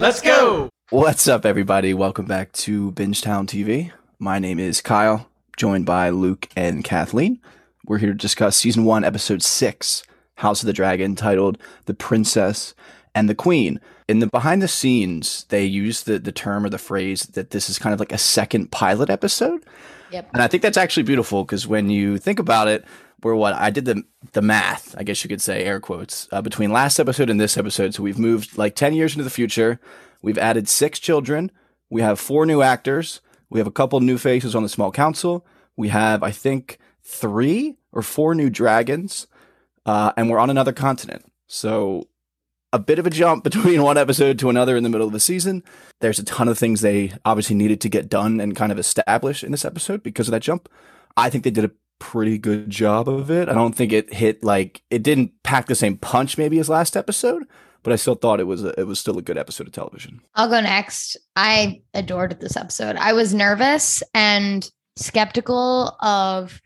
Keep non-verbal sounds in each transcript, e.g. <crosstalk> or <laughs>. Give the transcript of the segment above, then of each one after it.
Let's go. What's up, everybody? Welcome back to Bingetown TV. My name is Kyle, joined by Luke and Kathleen. We're here to discuss season one, episode six, House of the Dragon, titled The Princess and the Queen. In the behind the scenes, they use the, the term or the phrase that this is kind of like a second pilot episode. Yep. And I think that's actually beautiful because when you think about it, we're what I did the the math, I guess you could say, air quotes, uh, between last episode and this episode. So we've moved like ten years into the future. We've added six children. We have four new actors. We have a couple new faces on the small council. We have, I think, three or four new dragons, uh, and we're on another continent. So a bit of a jump <laughs> between one episode to another in the middle of the season. There's a ton of things they obviously needed to get done and kind of establish in this episode because of that jump. I think they did a pretty good job of it. I don't think it hit like it didn't pack the same punch maybe as last episode, but I still thought it was a, it was still a good episode of television. I'll go next. I adored this episode. I was nervous and skeptical of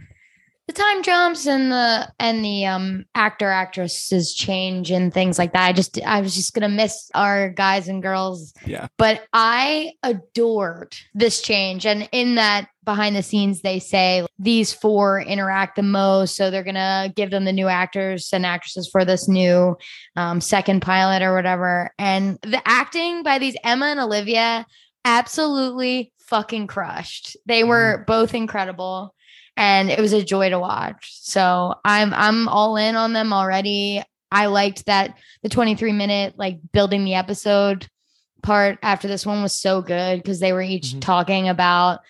the time jumps and the and the um actor actresses change and things like that. I just I was just gonna miss our guys and girls. Yeah. But I adored this change. And in that behind the scenes, they say these four interact the most. So they're gonna give them the new actors and actresses for this new um, second pilot or whatever. And the acting by these Emma and Olivia absolutely fucking crushed. They were both incredible and it was a joy to watch. So I'm I'm all in on them already. I liked that the 23 minute like building the episode part after this one was so good because they were each Mhm. talking about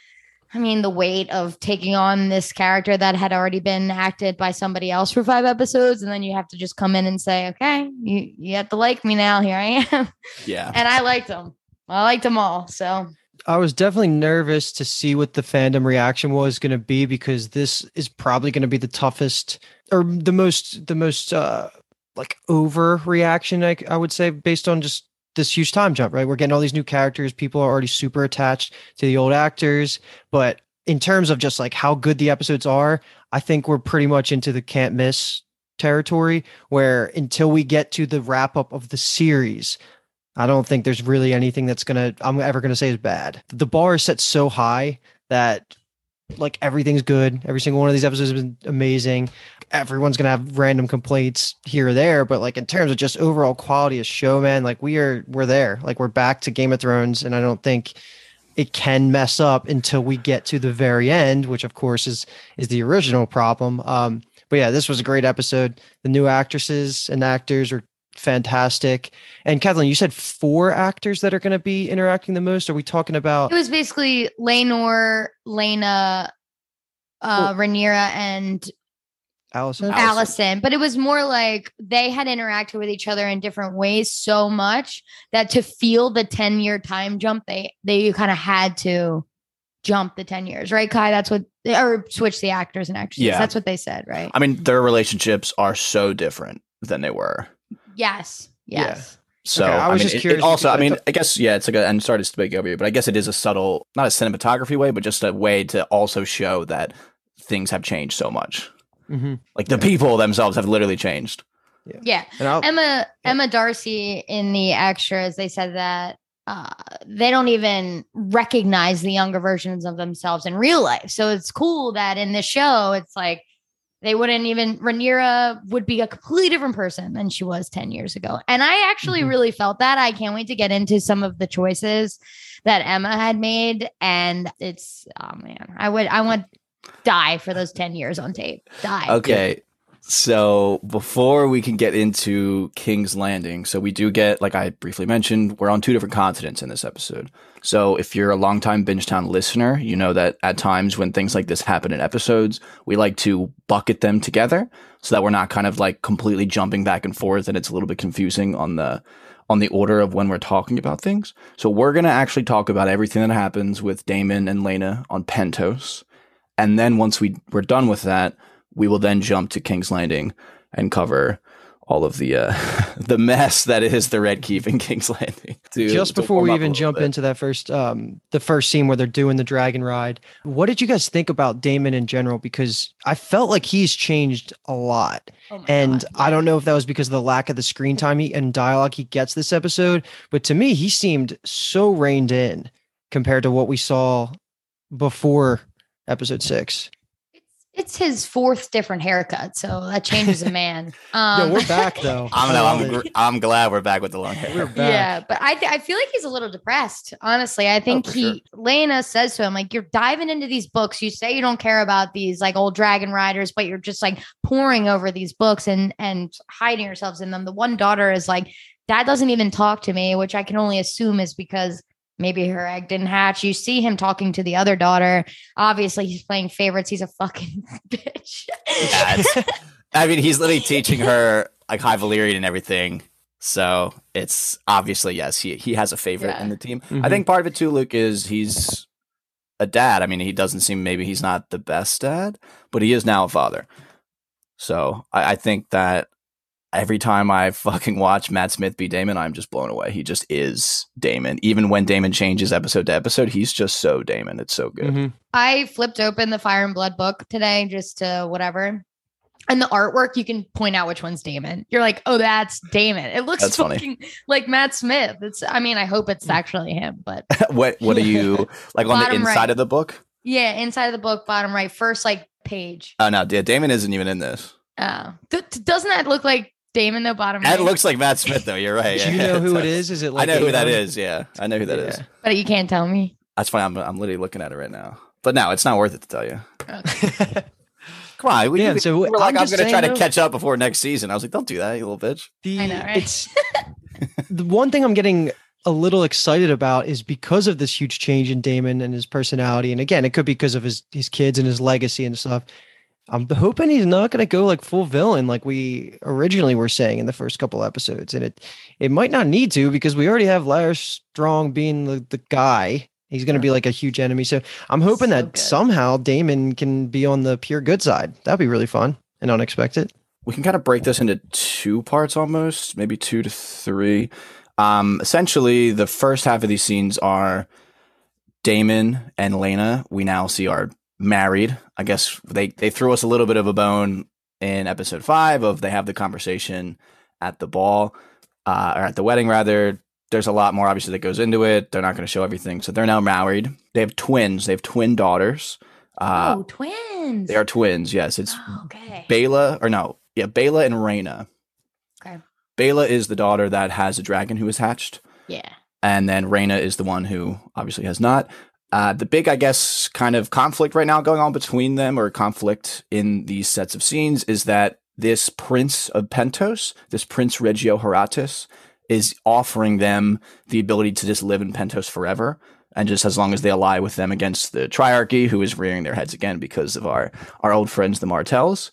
I mean the weight of taking on this character that had already been acted by somebody else for five episodes and then you have to just come in and say okay you you have to like me now. Here I am. <laughs> Yeah. and I liked them I liked them all so. I was definitely nervous to see what the fandom reaction was going to be because this is probably going to be the toughest or the most the most uh like over reaction I, I would say based on just this huge time jump right? We're getting all these new characters. People are already super attached to the old actors. But in terms of just like how good the episodes are i think we're pretty much into the can't miss territory where until we get to the wrap up of the series I don't think there's really anything that's gonna I'm ever gonna say is bad. The bar is set so high that like everything's good. Every single one of these episodes has been amazing. Everyone's gonna have random complaints here or there, but like in terms of just overall quality of show, man, like we are we're there. Like we're back to Game of Thrones, and I don't think it can mess up until we get to the very end, which of course is is the original problem. Um, but yeah, this was a great episode. The new actresses and actors are fantastic. And Kathleen, you said four actors that are going to be interacting the most. Are we talking about? It was basically Laenor, Laena, uh, Rhaenyra, and Alicent. Alicent. Alicent. But it was more like they had interacted with each other in different ways so much that to feel the 10 year time jump, they they kind of had to jump the 10 years, right? Kai, that's what or switch the actors and actresses. Yeah. That's what they said, right? I mean, their relationships are so different than they were. Yes. Yeah. Yes. So Okay, I I, was mean, just it- it curious also, I because I mean, I guess yeah, it's like a, and sorry to speak over you, but I guess it is a subtle, not a cinematography way, but just a way to also show that things have changed so much. Mhm. Like the people themselves have literally changed. Yeah. And I'll, Emma Emma Darcy in the extras, they said that uh, they don't even recognize the younger versions of themselves in real life. So it's cool that in the show, it's like they wouldn't even Rhaenyra would be a completely different person than she was 10 years ago. And I actually Mhm. really felt that. I can't wait to get into some of the choices that Emma had made. And it's oh man, I would I would die for those 10 years on tape. Die. Okay. So before we can get into King's Landing, so we do get, like I briefly mentioned, we're on two different continents in this episode. So if you're a longtime Bingetown listener, you know that at times when things like this happen in episodes, we like to bucket them together so that we're not kind of like completely jumping back and forth and it's a little bit confusing on the on the order of when we're talking about things. So we're going to actually talk about everything that happens with Daemon and Laena on Pentos. And then once we we're done with that, we will then jump to King's Landing and cover all of the uh, <laughs> the mess that is the Red Keep in King's Landing. To, Just to before we even jump bit. into that first um the first scene where they're doing the dragon ride, what did you guys think about Daemon in general? Because I felt like he's changed a lot. Oh And God, I don't know if that was because of the lack of the screen time he, and dialogue he gets this episode, but to me, he seemed so reined in compared to what we saw before episode six. It's his fourth different haircut, so that changes a man. <laughs> Um, Yo, we're back though. <laughs> I'm, I no, love I'm, I'm glad we're back with the long hair. We're back. Yeah, but I th- I feel like he's a little depressed. Honestly, I think Oh, for he Laena says to him like, "You're diving into these books. You say you don't care about these like old dragon riders, but you're just like pouring over these books and and hiding yourselves in them." The one daughter is like, "Dad doesn't even talk to me," which I can only assume is because maybe her egg didn't hatch. You see him talking to the other daughter. Obviously, he's playing favorites. He's a fucking <laughs> bitch. Yeah, <laughs> I mean, he's literally teaching her like High Valyrian and everything. So it's obviously yes, he he has a favorite Yeah. in the team. Mhm. I think part of it too, Luke, is he's a dad. I mean, he doesn't seem maybe he's not the best dad, but he is now a father. So I, I think that every time I fucking watch Matt Smith be Daemon, I'm just blown away. He just is Daemon. Even when Daemon changes episode to episode, he's just so Daemon. It's so good. Mhm. I flipped open the Fire and Blood book today just to whatever. And the artwork, you can point out which one's Daemon. You're like, oh, that's Daemon. It looks That's funny. like Matt Smith. It's, I mean, I hope it's actually him, but <laughs> what what are you <laughs> like on the inside right. of the book? yeah, inside of the book, bottom right, first like page. Oh no, yeah, Daemon isn't even in this. Oh, Th- doesn't that look like Daemon though? Bottom That right, looks like Matt Smith though. You're right. Do you know <laughs> who it is? Is it I like know who that is. Yeah, I know who that is. Yeah. but you can't tell me. That's fine. I'm I'm literally looking at it right now. But no, it's not worth it to tell you. Okay. <laughs> Come on, we, Yeah, you, so you were like, I'm I'm, gonna try saying, to catch up before next season. I was like, don't do that, you little bitch. The, I know, right? It's the one thing I'm getting a little excited about is because of this huge change in Daemon and his personality. And again, it could be because of his his kids and his legacy and stuff. I'm hoping he's not going to go like full villain like we originally were saying in the first couple episodes. And it it might not need to because we already have Larys Strong being the, the guy. He's going to be like a huge enemy. So I'm hoping So that good. somehow Daemon can be on the pure good side. That'd be really fun and unexpected. We can kind of break this into two parts almost, maybe two to three. Um, essentially, the first half of these scenes are Daemon and Laena. We now see are married. I guess they they threw us a little bit of a bone in episode five of they have the conversation at the ball uh, or at the wedding rather. There's a lot more obviously that goes into it. They're not going to show everything, so they're now married. They have twins. They have twin daughters. Uh, oh, twins. They are twins. Yes, it's Oh, okay. Baela, or no, yeah, Baela and Rhaena. Okay. Baela is the daughter that has a dragon who is hatched, yeah. and then Rhaena is the one who obviously has not. Uh, the big, I guess, kind of conflict right now going on between them, or conflict in these sets of scenes, is that this prince of Pentos, this Prince Regio Horatis, is offering them the ability to just live in Pentos forever. And just as long as they ally with them against the Triarchy, who is rearing their heads again because of our, our old friends, the Martells.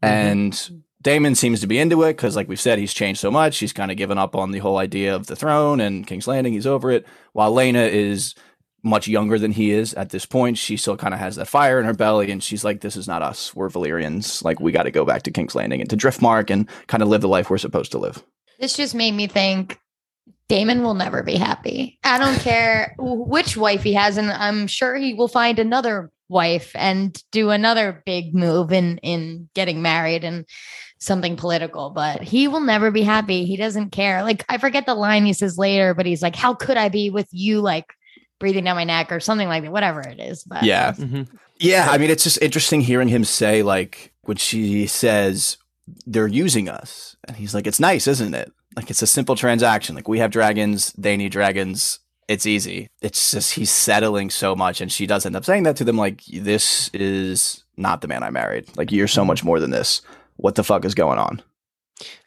And Daemon seems to be into it because, like we've said, he's changed so much. He's kind of given up on the whole idea of the throne and King's Landing. He's over it. While Laena is much younger than he is at this point, she still kind of has that fire in her belly, and she's like, "This is not us. We're Valyrians. Like, we got to go back to King's Landing and to Driftmark and kind of live the life we're supposed to live." This just made me think Daemon will never be happy. I don't <laughs> care which wife he has, and I'm sure he will find another wife and do another big move in in getting married and something political, but he will never be happy. He doesn't care. Like I forget the line he says later, but he's like, How could I be with you like breathing down my neck or something like that, whatever it is. But Yeah, Mhm. yeah. I mean, it's just interesting hearing him say like when she says they're using us, and he's like, "It's nice, isn't it? Like, it's a simple transaction. Like, we have dragons, they need dragons." It's easy. It's just he's settling so much, and she does end up saying that to them. Like, this is not the man I married. Like, you're so much more than this. What the fuck is going on?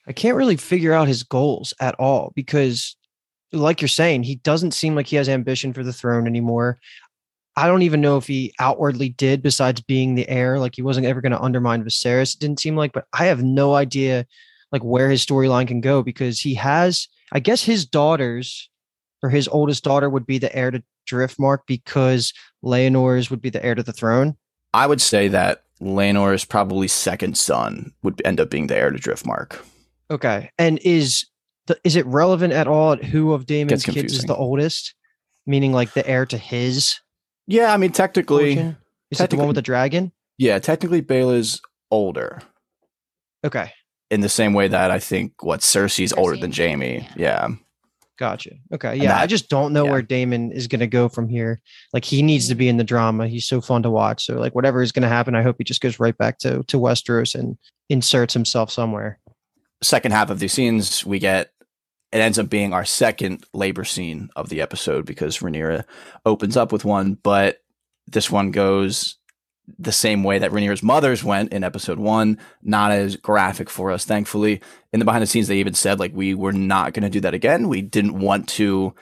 I can't really figure out his goals at all because, like you're saying, he doesn't seem like he has ambition for the throne anymore. I don't even know if he outwardly did, besides being the heir. Like he wasn't ever going to undermine Viserys. It didn't seem like, but I have no idea like where his storyline can go because he has, I guess, his daughters or his oldest daughter would be the heir to Driftmark because Laenor's would be the heir to the throne. I would say that Laenor's probably second son would end up being the heir to Driftmark. Okay. And is the, is it relevant at all at who of Daemon's kids is the oldest? Meaning like the heir to his Yeah, I mean technically, fortune? Is it the one with the dragon? yeah, technically Baela's older Okay. in the same way that I think what Cersei's older than Jaime, Jamie. Yeah. Gotcha. Okay. And Yeah. I just don't know yeah. where Daemon is going to go from here. Like he needs to be in the drama. He's so fun to watch. So like whatever is going to happen, I hope he just goes right back to to Westeros and inserts himself somewhere. second half of these scenes, we get it ends up being our second labor scene of the episode because Rhaenyra opens up with one, but this one goes the same way that Rhaenyra's mother's went in episode one, not as graphic for us, thankfully. In the behind the scenes, they even said like we were not going to do that again. We didn't want to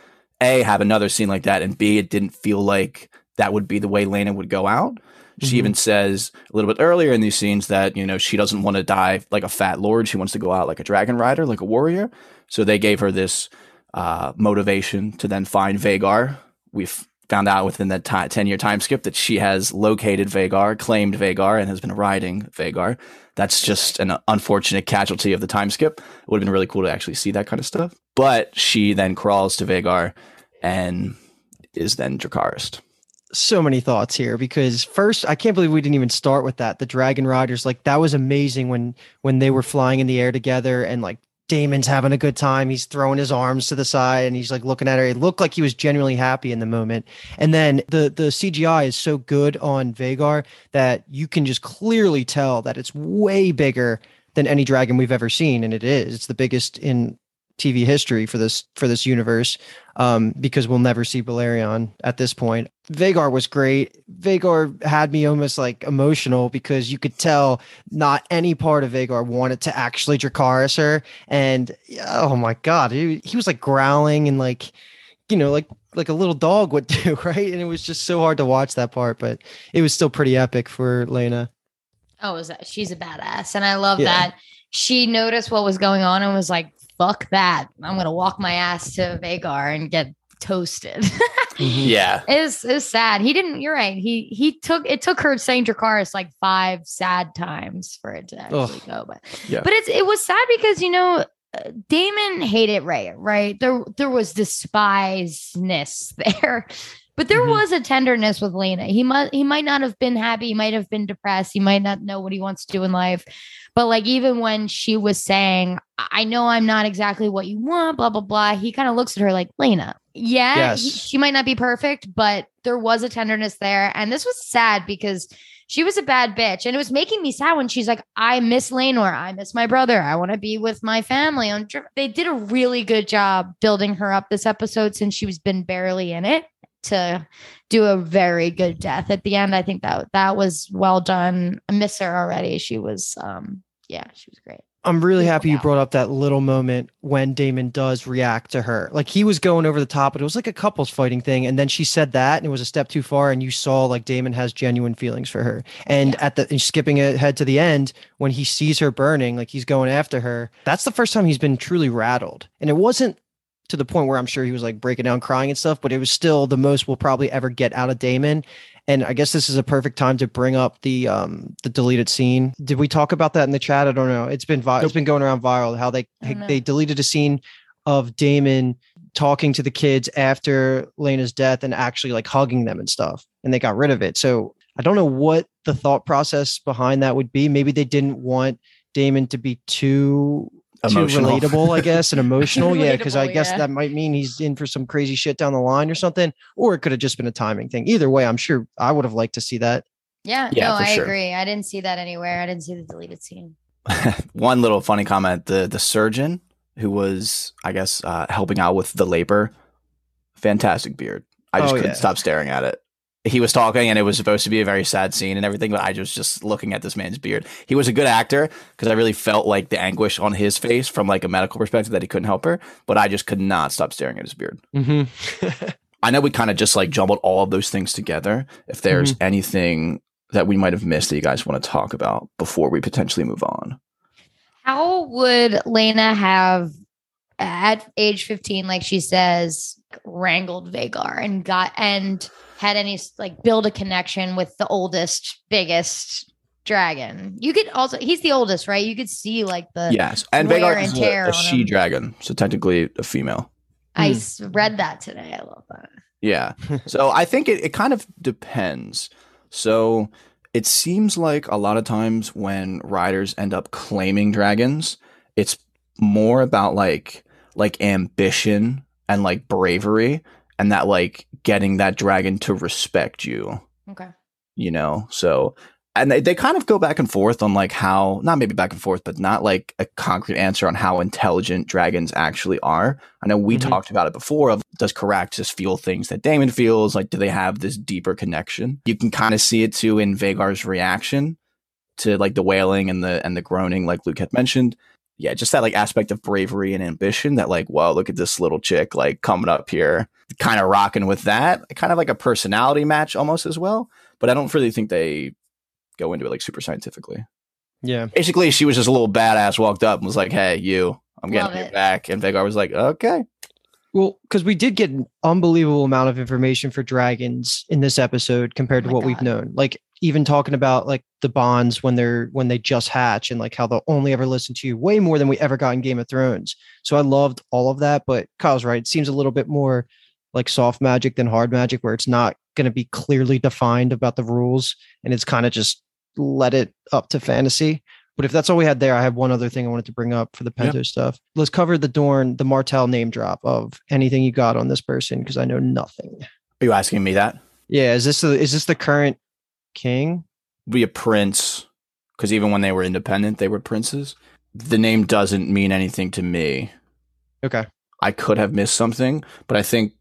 a have another scene like that, and b it didn't feel like that would be the way Laena would go out. She Mhm. even says a little bit earlier in these scenes that, you know, she doesn't want to die like a fat lord. She wants to go out like a dragon rider, like a warrior. So they gave her this uh, motivation to then find Vhagar. We've found out within that ti 10 year time skip that she has located Vhagar, claimed Vhagar, and has been riding Vhagar. That's just an unfortunate casualty of the time skip. It would have been really cool to actually see that kind of stuff. But she then crawls to Vhagar and is then Dracarys. so many thoughts here because first I can't believe we didn't even start with that. The Dragon Riders, like that was amazing when when they were flying in the air together and like Daemon's having a good time. He's throwing his arms to the side and he's like looking at her. It looked like he was genuinely happy in the moment. And then the the CGI is so good on Vhagar that you can just clearly tell that it's way bigger than any dragon we've ever seen and it is. It's the biggest in TV history for this for this universe um, because we'll never see Balerion at this point. Vhagar was great. Vhagar had me almost like emotional because you could tell not any part of Vhagar wanted to actually Dracarys her, and oh my god, he, he was like growling and like you know like like a little dog would <laughs> do, right? And it was just so hard to watch that part, but it was still pretty epic for Laena. Oh, is that she's a badass, and I love Yeah. that she noticed what was going on and was like, "Fuck that! I'm gonna walk my ass to Vhagar and get toasted." <laughs> Yeah. It's it's sad. He didn't. You're right. He he took it took her saying Dracarys like five sad times for it to actually Ugh. go. But Yeah. but it's it was sad because you know uh, Daemon hated Rhea. Right there there was despiseness <laughs> there. But there Mhm. was a tenderness with Laena. He might he might not have been happy. He might have been depressed. He might not know what he wants to do in life. But like even when she was saying, "I know I'm not exactly what you want," blah blah blah, he kind of looks at her like, "Laena, yeah, Yes. he- she might not be perfect, but there was a tenderness there." And this was sad because she was a bad bitch, and it was making me sad when she's like, "I miss Laenor. I miss my brother. I want to be with my family." They did a really good job building her up this episode since she was been barely in it to do a very good death at the end. I think that that was well done. I miss her already. She was um yeah, she was great. I'm really happy you brought up that little moment when Daemon does react to her. Like he was going over the top, but it was like a couples fighting thing. And then she said that and it was a step too far. And you saw like Daemon has genuine feelings for her. And Yeah. at the and skipping ahead to the end, when he sees her burning, like he's going after her, that's the first time he's been truly rattled. And it wasn't to the point where I'm sure he was like breaking down crying and stuff, but it was still the most we'll probably ever get out of Daemon. And I guess this is a perfect time to bring up the um the deleted scene. Did we talk about that in the chat? I don't know. It's been vi- it's been going around viral how they I they deleted a scene of Daemon talking to the kids after Laena's death and actually like hugging them and stuff. And they got rid of it. So I don't know what the thought process behind that would be. Maybe they didn't want Daemon to be too Emotional. too relatable, I guess, and emotional. <laughs> yeah, because I guess yeah. that might mean he's in for some crazy shit down the line or something. Or it could have just been a timing thing. Either way, I'm sure I would have liked to see that. Yeah, Yeah, no, I sure. agree. I didn't see that anywhere. I didn't see the deleted scene. <laughs> One little funny comment: the the surgeon who was, I guess, uh, helping out with the labor, fantastic beard. I just Oh, couldn't yeah. stop staring at it. He was talking, and it was supposed to be a very sad scene and everything, but I was just looking at this man's beard. He was a good actor because I really felt like the anguish on his face from like a medical perspective that he couldn't help her, but I just could not stop staring at his beard. Mm-hmm. I know we kind of just like jumbled all of those things together. If there's anything that we might have missed that you guys want to talk about before we potentially move on. How would Laena have at age 15, like she says, wrangled Vhagar and got and had any like build a connection with the oldest, biggest dragon. You could also he's the oldest, right? You could see like the yes, and wear Vhagar and is a, a she him. dragon, so technically a female. I hmm. s- read that today. I love that. Yeah. <laughs> so I think it, it kind of depends. So it seems like a lot of times when riders end up claiming dragons, it's more about like like ambition and like bravery and that like getting that dragon to respect you. Okay. you know? So and they, they kind of go back and forth on like how not maybe back and forth but not like a concrete answer on how intelligent dragons actually are. I know we Mhm. talked about it before of does Caraxes feel things that daemon feels? Like do they have this deeper connection? You can kind of see it too in vhagar's reaction to like the wailing and the and the groaning like luke had mentioned yeah just that like aspect of bravery and ambition that like wow, look at this little chick like coming up here kind of rocking with that kind of like a personality match almost as well but i don't really think they go into it like super scientifically. Yeah. basically she was just a little badass walked up and was like hey you i'm Love getting you back. And Vhagar was like okay. Well, because we did get an unbelievable amount of information for dragons in this episode compared Oh to my what we've known. Like even talking about like the bonds when they're when they just hatch and like how they'll only ever listen to you way more than we ever got in Game of Thrones. So I loved all of that. But Kyle's right. It seems a little bit more like soft magic than hard magic, where it's not going to be clearly defined about the rules and it's kind of just let it up to fantasy. But if that's all we had there, I have one other thing I wanted to bring up for the Yep. Stuff. Let's cover the Dorne, the Martell name drop of anything you got on this person because I know nothing. are you asking me that Yeah, is this the is this the current king? be a prince because even when they were independent they were princes the name doesn't mean anything to me Okay. I could have missed something, but I think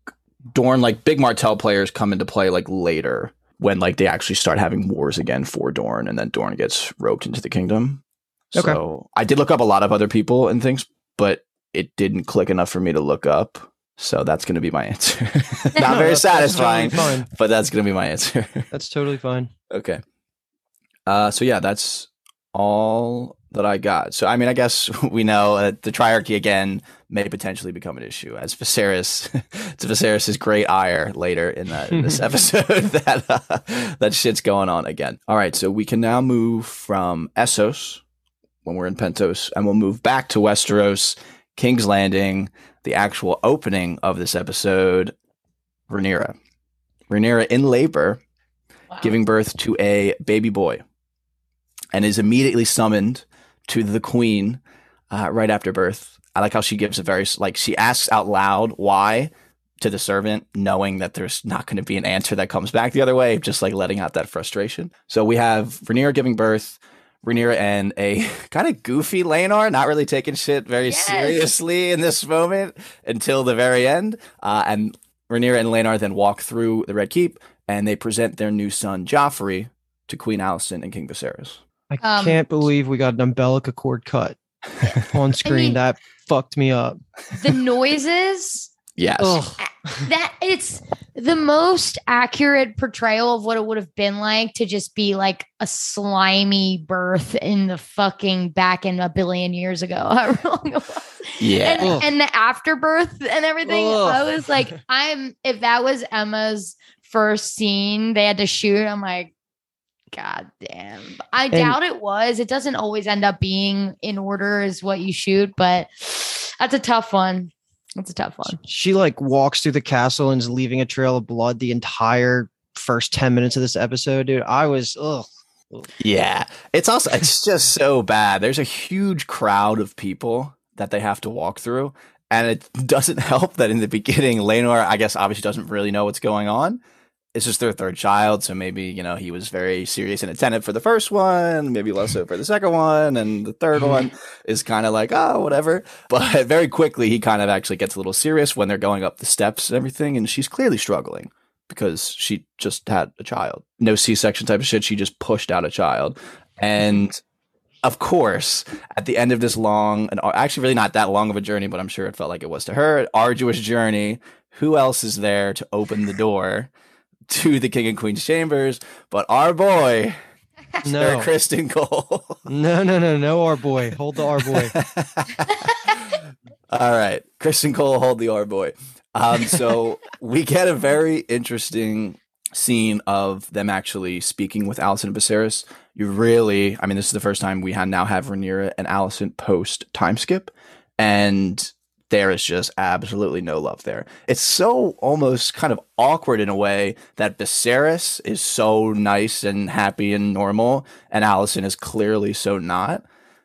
Dorne, like big Martell players, come into play like later when like they actually start having wars again for Dorne, and then Dorne gets roped into the kingdom. Okay. So I did look up a lot of other people and things, but it didn't click enough for me to look up. So that's going to be my <laughs> answer. <laughs> Not No, very that's- that's satisfying, totally but that's going to be my answer. That's totally fine. Okay. Uh, so yeah, that's all that I got. So I mean, I guess <laughs> we know uh, the triarchy again may potentially become an issue as Viserys, <laughs> to Viserys' great ire later in that in this <laughs> episode that uh, that shit's going on again. All right, so we can now move from Essos when we're in Pentos, and we'll move back to Westeros, King's Landing, the actual opening of this episode. Rhaenyra, Rhaenyra in labor Wow. giving birth to a baby boy and is immediately summoned to the queen uh, right after birth. I like how she gives a very, like, she asks out loud why to the servant, knowing that there's not going to be an answer that comes back the other way, just like letting out that frustration. So we have Rhaenyra giving birth. Rhaenyra and a <laughs> kind of goofy Laenor, not really taking shit very Yes. seriously in this moment until the very end. Uh, and Rhaenyra and Laenor then walk through the Red Keep and they present their new son Joffrey to Queen Alicent and King Viserys. I Um, can't believe we got an umbilical cord cut <laughs> on screen. mean- that fucked me up. the noises Yes. Ugh. that it's the most accurate portrayal of what it would have been like to just be like a slimy birth in the fucking back in a billion years ago. <laughs> However long it was. Yeah. And, and the afterbirth and everything. Ugh. I was like, I'm if that was Emma's first scene they had to shoot, I'm like, God damn. I doubt it was. It doesn't always end up being in order is what you shoot, but that's a tough one. That's a tough one. She like walks through the castle and is leaving a trail of blood the entire first 10 minutes of this episode, dude. I was ugh. Yeah. It's also it's just so bad. There's a huge crowd of people that they have to walk through. And it doesn't <laughs> help that in the beginning, Laenor, I guess, obviously doesn't really know what's going on. It's just their third child, so maybe you know he was very serious and attentive for the first one, maybe less so for the second one, and the third mm-hmm. one is kind of like oh whatever. But <laughs> very quickly he kind of actually gets a little serious when they're going up the steps and everything, and she's clearly struggling because she just had a child, no C-section type of shit. She just pushed out a child, and of course, at the end of this long and actually really not that long of a journey, but I'm sure it felt like it was to her, arduous journey. Who else is there to open the door to the king and queen's chambers but our boy, <laughs> Sir No. Criston Cole? No, no, no, no, our boy. Hold the our boy. <laughs> All right, Criston Cole, hold the our boy. Um, so <laughs> we get a very interesting scene of them actually speaking with Alicent and Viserys, you really, I mean, this is the first time we had now have Rhaenyra and Allison post time skip, and there is just absolutely no love there. It's so almost kind of awkward in a way that Viserys is so nice and happy and normal, and Alicent is clearly so not.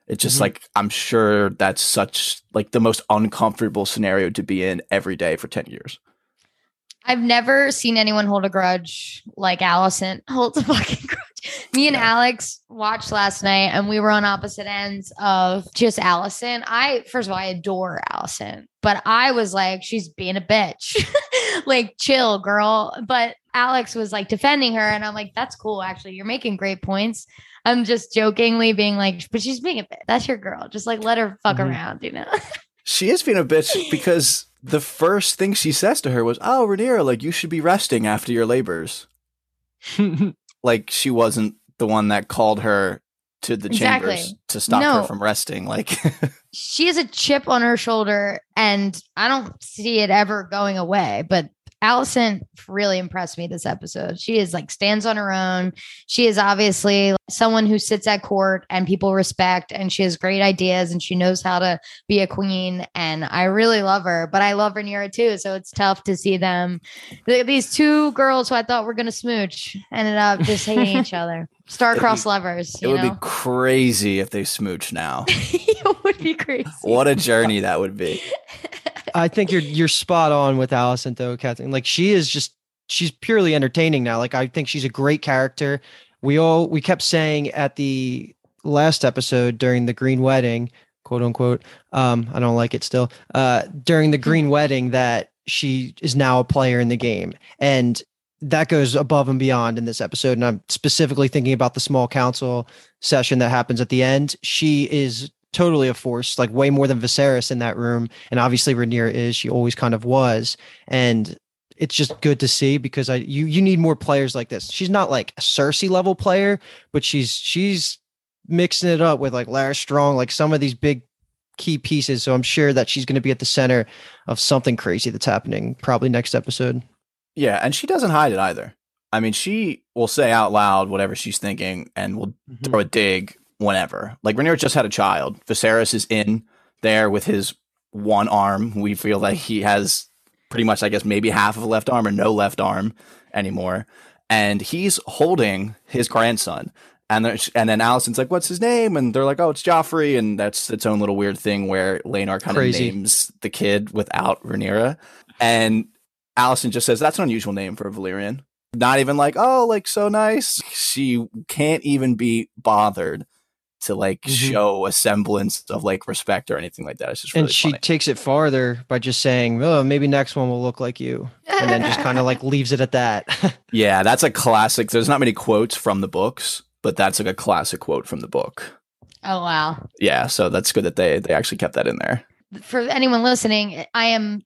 It's just Mhm. like I'm sure that's such like the most uncomfortable scenario to be in every day for 10 years. I've never seen anyone hold a grudge like Alicent <laughs> holds a fucking grudge. Me and Yeah. Alex watched last night and we were on opposite ends of just Alicent. I, first of all, I adore Alicent, but I was like, she's being a bitch. <laughs> like, chill, girl. But Alex was like defending her. And I'm like, that's cool. Actually, you're making great points. I'm just jokingly being like, but she's being a bitch. That's your girl. Just like let her fuck Mhm. around, you know? She is being a bitch <laughs> because the first thing she says to her was, "Oh, Rhaenyra, like you should be resting after your labors." <laughs> Like she wasn't the one that called her to the Exactly. chambers to stop No. her from resting. Like, <laughs> she has a chip on her shoulder and I don't see it ever going away. But Alicent really impressed me this episode. She is like stands on her own. She is obviously someone who sits at court and people respect and she has great ideas and she knows how to be a queen and I really love her, but I love Rhaenyra too, so it's tough to see them these two girls who I thought were going to smooch ended up just hating each <laughs> other. Star-crossed lovers, it would know. be crazy if they smooch now. <laughs> it would be crazy. what a journey that would be. <laughs> I think you're you're spot on with Alicent though, Kathleen. Like she is just she's purely entertaining now. Like I think she's a great character. We all we kept saying at the last episode during the green wedding, quote unquote. Um, I don't like it still. Uh, during the green wedding that she is now a player in the game. And that goes above and beyond in this episode. And I'm specifically thinking about the small council session that happens at the end. She is totally a force, like way more than Viserys in that room. And obviously Rhaenyra is, she always kind of was. And it's just good to see because I you you need more players like this. She's not like a Cersei level player, but she's she's mixing it up with like Larys Strong, like some of these big key pieces. So I'm sure that she's going to be at the center of something crazy that's happening probably next episode. Yeah, and she doesn't hide it either. I mean, she will say out loud whatever she's thinking and will mm-hmm. throw a dig whenever. Like Rhaenyra just had a child. Viserys is in there with his one arm. We feel like he has pretty much, I guess, maybe half of a left arm or no left arm anymore. And he's holding his grandson. And and then Alicent's like, "What's his name?" And they're like, "Oh, it's Joffrey." And that's its own little weird thing where Laenor kind of names the kid without Rhaenyra, and Alicent just says that's an unusual name for a Valyrian. Not even like, oh, like so nice. She can't even be bothered to like Mhm. show a semblance of like respect or anything like that. It's just really and she funny. takes it farther by just saying, "Oh, maybe next one will look like you," and then just kind of like leaves it at that. <laughs> yeah, that's a classic. There's not many quotes from the books, but that's like a classic quote from the book. oh wow. Yeah, so that's good that they they actually kept that in there. For anyone listening, I am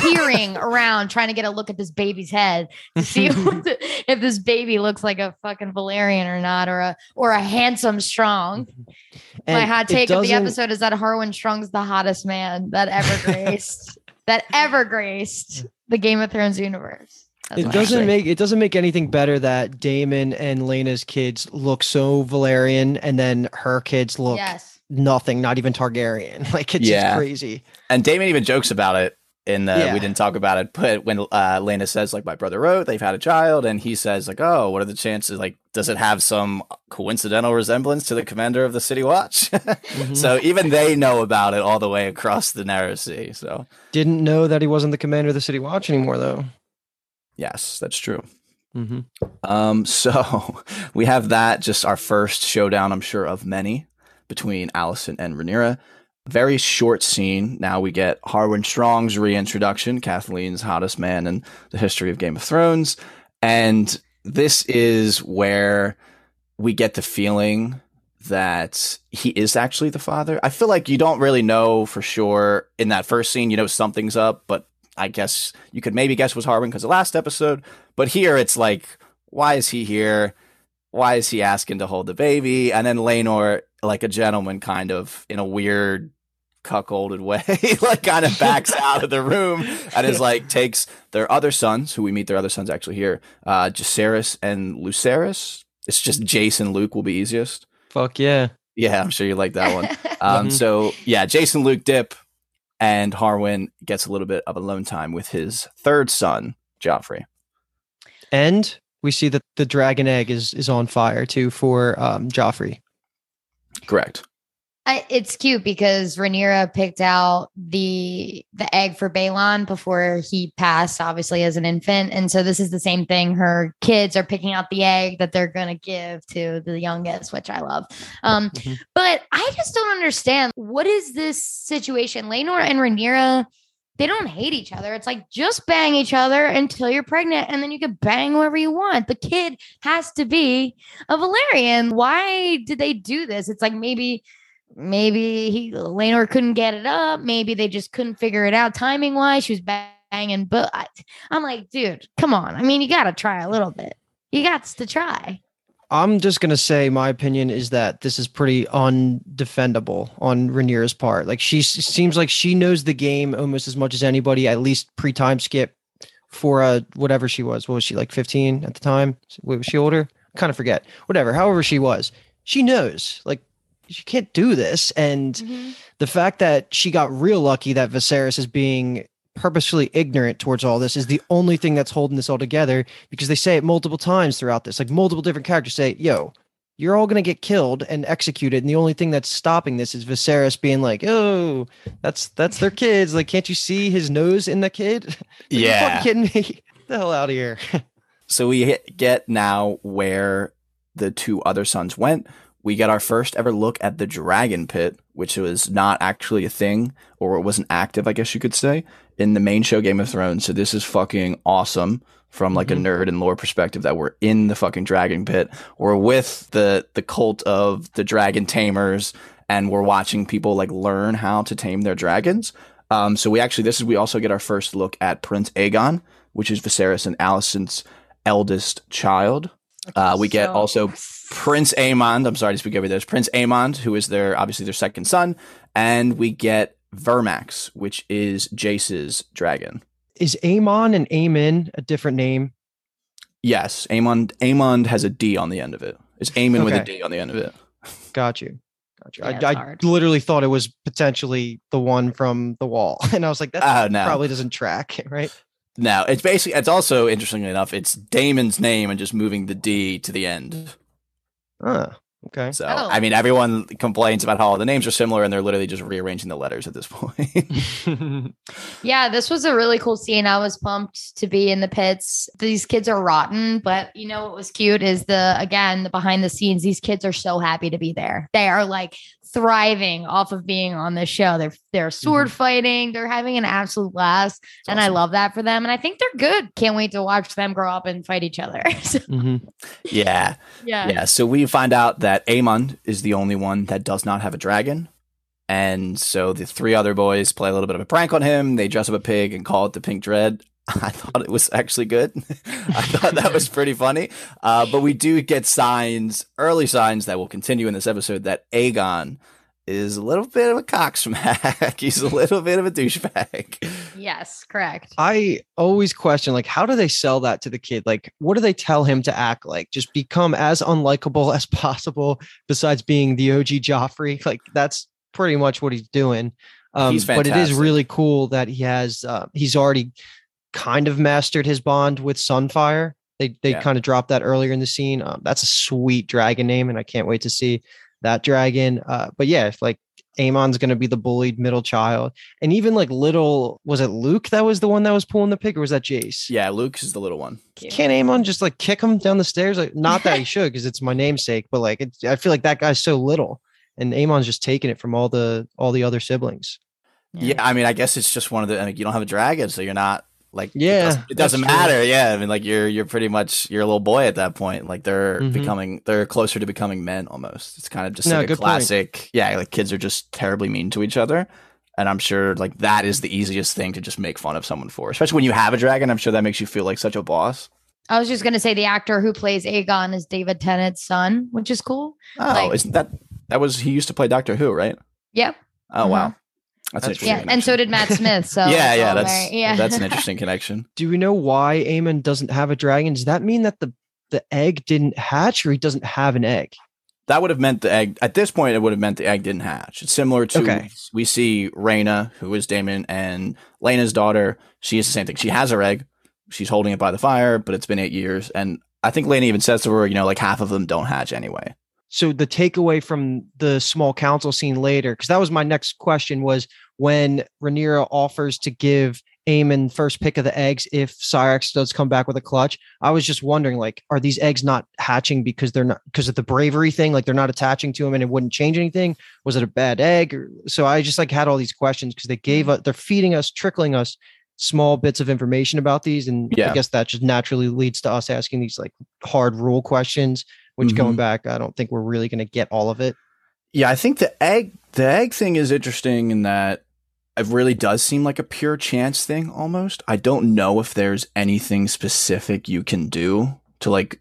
peering <laughs> around trying to get a look at this baby's head to see the- <laughs> if this baby looks like a fucking Valyrian or not, or a or a handsome strong. Mm-hmm. My hot take of the episode is that Harwin Strong's the hottest man that ever <laughs> graced that ever graced the Game of Thrones universe. That's It doesn't make it doesn't make anything better that Daemon and Laena's kids look so Valyrian, and then her kids look yes. Nothing, not even Targaryen. <laughs> Like it's Yeah. just crazy. And Damon even jokes about it in the Yeah. we didn't talk about it, but when uh Laena says like my brother wrote, they've had a child, and he says like, Oh, what are the chances? Like, does it have some coincidental resemblance to the commander of the City Watch? <laughs> Mhm. so even they know about it all the way across the narrow sea. So Didn't know that he wasn't the commander of the City Watch anymore, though. yes, that's true. Mm-hmm. Um, <laughs> so we have that, just our first showdown, I'm sure, of many between Alicent and Rhaenyra. Very short scene. Now we get Harwin Strong's reintroduction, Kathleen's hottest man in the history of Game of Thrones. And this is where we get the feeling that he is actually the father. I feel like you don't really know for sure in that first scene, you know, something's up, but I guess you could maybe guess was Harwin because the last episode. But here it's like, why is he here? Why is he asking to hold the baby? And then Laenor, like a gentleman, kind of in a weird cuckolded <laughs> way, like kind of backs out of the room and is like takes their other sons, who we meet their other sons actually here, uh, Jacaerys and Lucerys. It's just Jason Luke will be easiest. Fuck yeah. Yeah, I'm sure you like that one. <laughs> Um, Mhm. So yeah, Jason Luke dip, and Harwin gets a little bit of alone time with his third son, Joffrey. And we see that the dragon egg is is on fire too for um Joffrey. Correct. I, it's cute because Rhaenyra picked out the the egg for Baelon before he passed, obviously as an infant, and so this is the same thing. Her kids are picking out the egg that they're going to give to the youngest, which I love. Um, Mhm. but I just don't understand what is this situation. Laenor and Rhaenyra, they don't hate each other. It's like just bang each other until you're pregnant, and then you can bang whoever you want. The kid has to be a Valyrian. Why did they do this? It's like maybe maybe he Laenor couldn't get it up. Maybe they just couldn't figure it out timing wise. She was banging, but I'm like, dude, come on. I mean, you got to try a little bit. You got to try. I'm just gonna say my opinion is that this is pretty undefendable on Rhaenyra's part. Like she seems like she knows the game almost as much as anybody, at least pre-time skip for uh whatever she was. What was she like 15 at the time? Wait, was she older? Kind of forget. Whatever. However she was, she knows. Like she can't do this, and the fact that she got real lucky that Viserys is being purposefully ignorant towards all this is the only thing that's holding this all together because they say it multiple times throughout this like multiple different characters say yo you're all going to get killed and executed and the only thing that's stopping this is Viserys being like oh that's that's their kids like can't you see his nose in the kid <laughs> Like, Yeah. fucking kidding me <laughs> Get the hell out of here <laughs> So we get now where the two other sons went. We get our first ever look at the dragon pit, which was not actually a thing, or it wasn't active, I guess you could say, in the main show Game of Thrones. So this is fucking awesome from like Mhm. a nerd and lore perspective that we're in the fucking dragon pit. We're with the the cult of the dragon tamers, and we're watching people like learn how to tame their dragons. Um, so we actually this is we also get our first look at Prince Aegon, which is Viserys and Alicent's eldest child. Uh, we get So- also Prince Aemond. I'm sorry to speak over this. Prince Aemond, who is their obviously their second son, and we get Vermax, which is Jace's dragon. is Amon and Aemon a different name Yes, Amon. Aemond has a D on the end of it. It's Aemon with a D on the end of it. got you got you Yeah, I, I literally thought it was potentially the one from the wall <laughs> and I was like that Oh no, probably doesn't track <laughs> right no. It's basically. It's also interestingly enough, it's Daemon's name and just moving the D to the end. Ah, okay. So Oh. I mean, everyone complains about how the names are similar, and they're literally just rearranging the letters at this point. <laughs> <laughs> Yeah, this was a really cool scene. I was pumped to be in the pits. These kids are rotten, but you know what was cute is the again, the behind the scenes. These kids are so happy to be there. They are like thriving off of being on this show. They're they're sword fighting, they're having an absolute blast. and I love that for them. And I think they're good. Can't wait to watch them grow up and fight each other. So, <laughs> Mhm. yeah, yeah. yeah. So we find out that Aemond is the only one that does not have a dragon. And so the three other boys play a little bit of a prank on him. They dress up a pig and call it the Pink Dread. <laughs> I thought it was actually good. <laughs> I thought that was pretty funny. Uh, but we do get signs, early signs that will continue in this episode that Aegon is a little bit of a cocksmack. <laughs> He's a little bit of a douchebag. Yes, correct. I always question like how do they sell that to the kid? Like what do they tell him to act like? Just become as unlikable <laughs> as possible besides being the OG Joffrey. <laughs> Like that's pretty much what he's doing. Um He's but it is really cool that he has uh, he's already kind of mastered his bond with Sunfyre. They they Yeah. kind of dropped that earlier in the scene. Um, that's a sweet dragon name and I can't wait to see that dragon. Uh, but yeah, if, like Amon's going to be the bullied middle child. And even like little, was it Luke that was the one that was pulling the pig or was that Jace? Yeah, Luke is the little one. Can't Amon just like kick him down the stairs? Like, not that he should because it's my namesake, but like, it's, I feel like that guy's so little. And Amon's just taking it from all the all the other siblings. Yeah, I mean, I guess it's just one of the. I mean, you don't have a dragon, so you're not like. it Yeah, doesn't- it doesn't, that's true. matter. Yeah, I mean, like you're you're pretty much you're a little boy at that point. Like they're Mhm. becoming they're closer to becoming men almost. It's kind of just No, like a good point. classic. Yeah, like kids are just terribly mean to each other, and I'm sure like that is the easiest thing to just make fun of someone for, especially when you have a dragon. I'm sure that makes you feel like such a boss. I was just gonna say the actor who plays Aegon is David Tennant's son, which is cool. Oh, Like- isn't that that was he used to play Doctor Who, right? Yep. Oh wow. That's, That's Yeah, interesting and so did Matt Smith. So <laughs> yeah, yeah, that's very- yeah. that's an <laughs> interesting connection. Do we know why Aemon doesn't have a dragon? Does that mean that the the egg didn't hatch, or he doesn't have an egg? That would have meant the egg at this point. It would have meant the egg didn't hatch. It's similar to Okay. we see Rhaena, who is Daemon and Laena's daughter. She is the same thing. She has her egg. She's holding it by the fire, but it's been eight years, and I think Laena even says to her, you know, like half of them don't hatch anyway. So the takeaway from the small council scene later, because that was my next question, was when Rhaenyra offers to give Aemon first pick of the eggs if Syrax does come back with a clutch. I was just wondering, like, are these eggs not hatching because they're not because of the bravery thing? Like they're not attaching to him and it wouldn't change anything? Was it a bad egg? So I just like had all these questions because they gave us they're feeding us, trickling us small bits of information about these. And Yeah. I guess that just naturally leads to us asking these like hard rule questions, which going Mhm. back, I don't think we're really gonna get all of it. Yeah, I think the egg the egg thing is interesting in that it really does seem like a pure chance thing almost. I don't know if there's anything specific you can do to like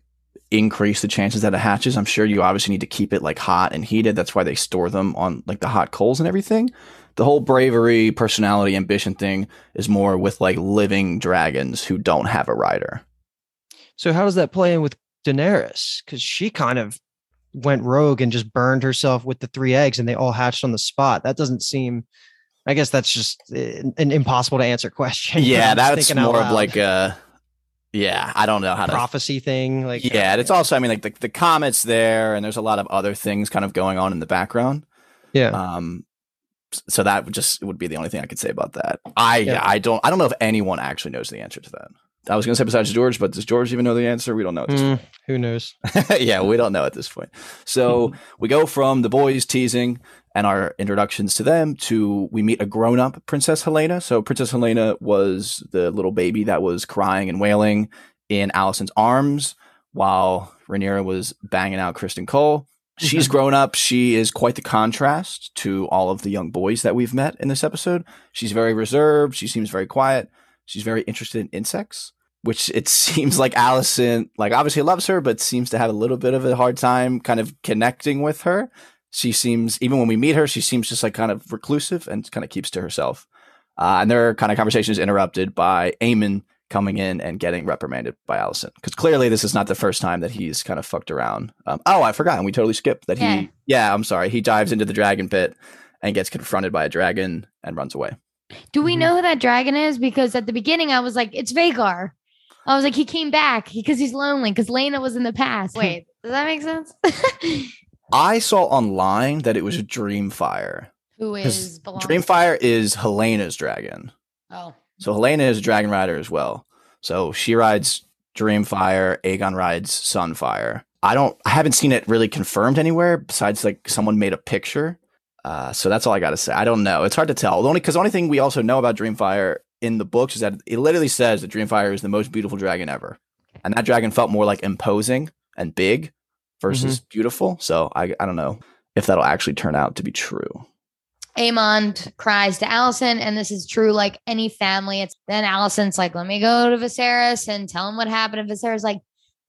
increase the chances that it hatches. I'm sure you obviously need to keep it like hot and heated. That's why they store them on like the hot coals and everything. The whole bravery, personality, ambition thing is more with like living dragons who don't have a rider. So how does that play in with Daenerys? Because she kind of went rogue and just burned herself with the three eggs, and they all hatched on the spot. That doesn't seem. I guess that's just uh, an impossible to answer question. Yeah, that's more of like a yeah, I don't know how to prophecy thing. Like yeah, and it's also I mean like the, the comet's there and there's a lot of other things kind of going on in the background. yeah. Um so that would just would be the only thing I could say about that. I Yeah. I don't I don't know if anyone actually knows the answer to that. I was gonna say besides George, but does George even know the answer? We don't know Mm, who knows? <laughs> yeah, we don't know at this point. So <laughs> we go from the boys teasing and our introductions to them to we meet a grown up Princess Helaena. So Princess Helaena was the little baby that was crying and wailing in Alicent's arms while Rhaenyra was banging out Criston Cole. She's Mhm. grown up. She is quite the contrast to all of the young boys that we've met in this episode. She's very reserved. She seems very quiet. She's very interested in insects, which it <laughs> seems like Alicent, like obviously loves her, but seems to have a little bit of a hard time kind of connecting with her. She seems, even when we meet her, she seems just like kind of reclusive and kind of keeps to herself. Uh, and their kind of conversation is interrupted by Aemond coming in and getting reprimanded by Alicent. Because clearly this is not the first time that he's kind of fucked around. Um, oh, I forgot. And we totally skipped that Yeah. he, yeah, I'm sorry. He dives into the dragon pit and gets confronted by a dragon and runs away. Do we Mhm. know who that dragon is? Because at the beginning I was like, it's Vhagar. I was like, he came back because he's lonely because Laena was in the past. Wait, does that make sense? <laughs> I saw online that it was Dreamfyre. Who is Dreamfyre is Helaena's dragon. Oh, So Helaena is a dragon rider as well. So she rides Dreamfyre, Aegon rides Sunfyre. I don't I haven't seen it really confirmed anywhere besides like someone made a picture. Uh, so that's all I got to say. I don't know. It's hard to tell. The only because the only thing we also know about Dreamfyre in the books is that it literally says that Dreamfyre is the most beautiful dragon ever, and that dragon felt more like imposing and big versus mm-hmm. beautiful. So I I don't know if that'll actually turn out to be true. Aemond cries to Alicent, and this is true like any family. It's then Alicent's like, let me go to Viserys and tell him what happened. And Viserys like,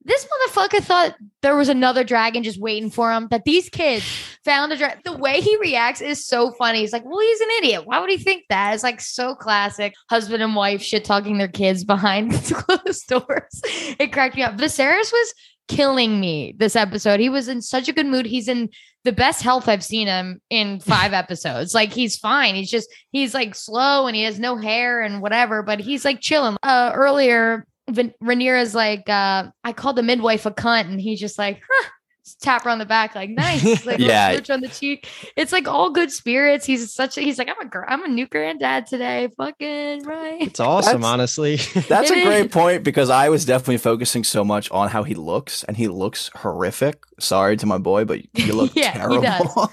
this motherfucker thought there was another dragon just waiting for him. That these kids found a dragon. The way he reacts is so funny. He's like, well, he's an idiot. Why would he think that? It's like so classic husband and wife shit talking their kids behind <laughs> closed doors. It cracked me up. Viserys was killing me this episode. He was in such a good mood. He's in the best health I've seen him in <laughs> five episodes. Like he's fine. He's just he's like slow and he has no hair and whatever, but he's like chilling. Uh earlier Vin- Rhaenyra's like uh I called the midwife a cunt and he's just like huh. Just Tap her on the back, like nice, like <laughs> Yeah. yeah, on the cheek. It's like all good spirits. He's such a, he's like I'm a gr- I'm a new granddad today, fucking right. It's awesome, That's- honestly. <laughs> <laughs> That's a great point because I was definitely focusing so much on how he looks, and he looks horrific. Sorry to my boy, but you look Yeah, terrible. does.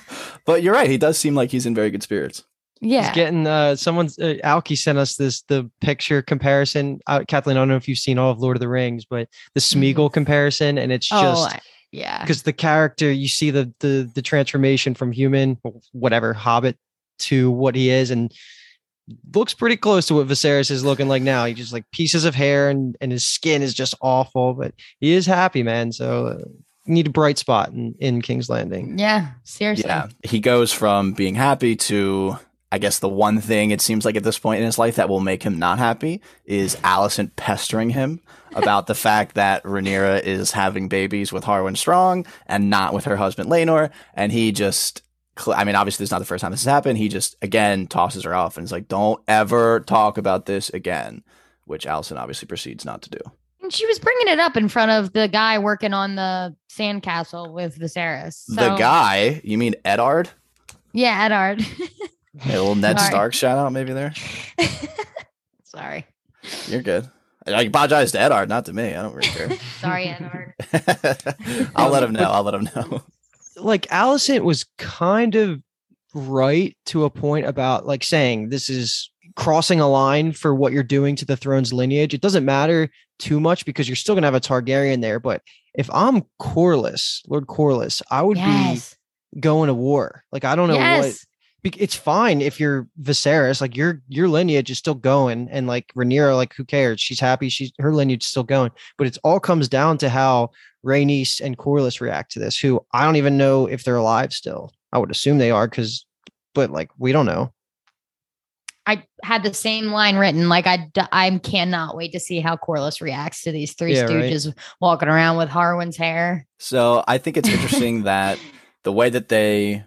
but you're right; he does seem like he's in very good spirits. Yeah, He's getting uh someone's uh, Alki sent us this the picture comparison. Uh, Kathleen, I don't know if you've seen all of Lord of the Rings, but the Smeagol comparison, and it's oh just I- yeah. because the character you see the the the transformation from human, whatever Hobbit, to what he is, and looks pretty close to what Viserys is looking like now. He just like pieces of hair, and and his skin is just awful, but he is happy, man. So. Uh, Need a bright spot in, in King's Landing. Yeah, seriously. Yeah, he goes from being happy to I guess the one thing it seems like at this point in his life that will make him not happy is Alicent pestering him about the fact that Rhaenyra is having babies with Harwin Strong and not with her husband Laenor, and he just. I mean, obviously, this is not the first time this has happened. He just again tosses her off and is like, "Don't ever talk about this again," which Alicent obviously proceeds not to do. And she was bringing it up in front of the guy working on the sandcastle with Viserys. So, The guy, you mean Edard? Yeah, Eddard. A little Ned Sorry. Stark shout out maybe there. <laughs> Sorry. You're good. I apologize to Eddard, not to me. I don't really care. <laughs> Sorry, Eddard. <laughs> I'll let him know. I'll let him know. like Alicent was kind of right to a point about like saying this is crossing a line for what you're doing to the throne's lineage. It doesn't matter too much because you're still gonna have a Targaryen there. But if I'm Corlys, Lord Corlys, I would yes. be going to war. Like I don't know what yes. Bec- it's fine if you're Viserys, like your your lineage is still going, and like Rhaenyra, like who cares? She's happy, she's her lineage is still going. But it all comes down to how Rhaenys and Corlys react to this. Who I don't even know if they're alive still. I would assume they are, because, but like we don't know. I had the same line written. Like I, I cannot wait to see how Corlys reacts to these three Yeah, right. stooges walking around with Harwin's hair. So I think it's interesting that <laughs> the way that they,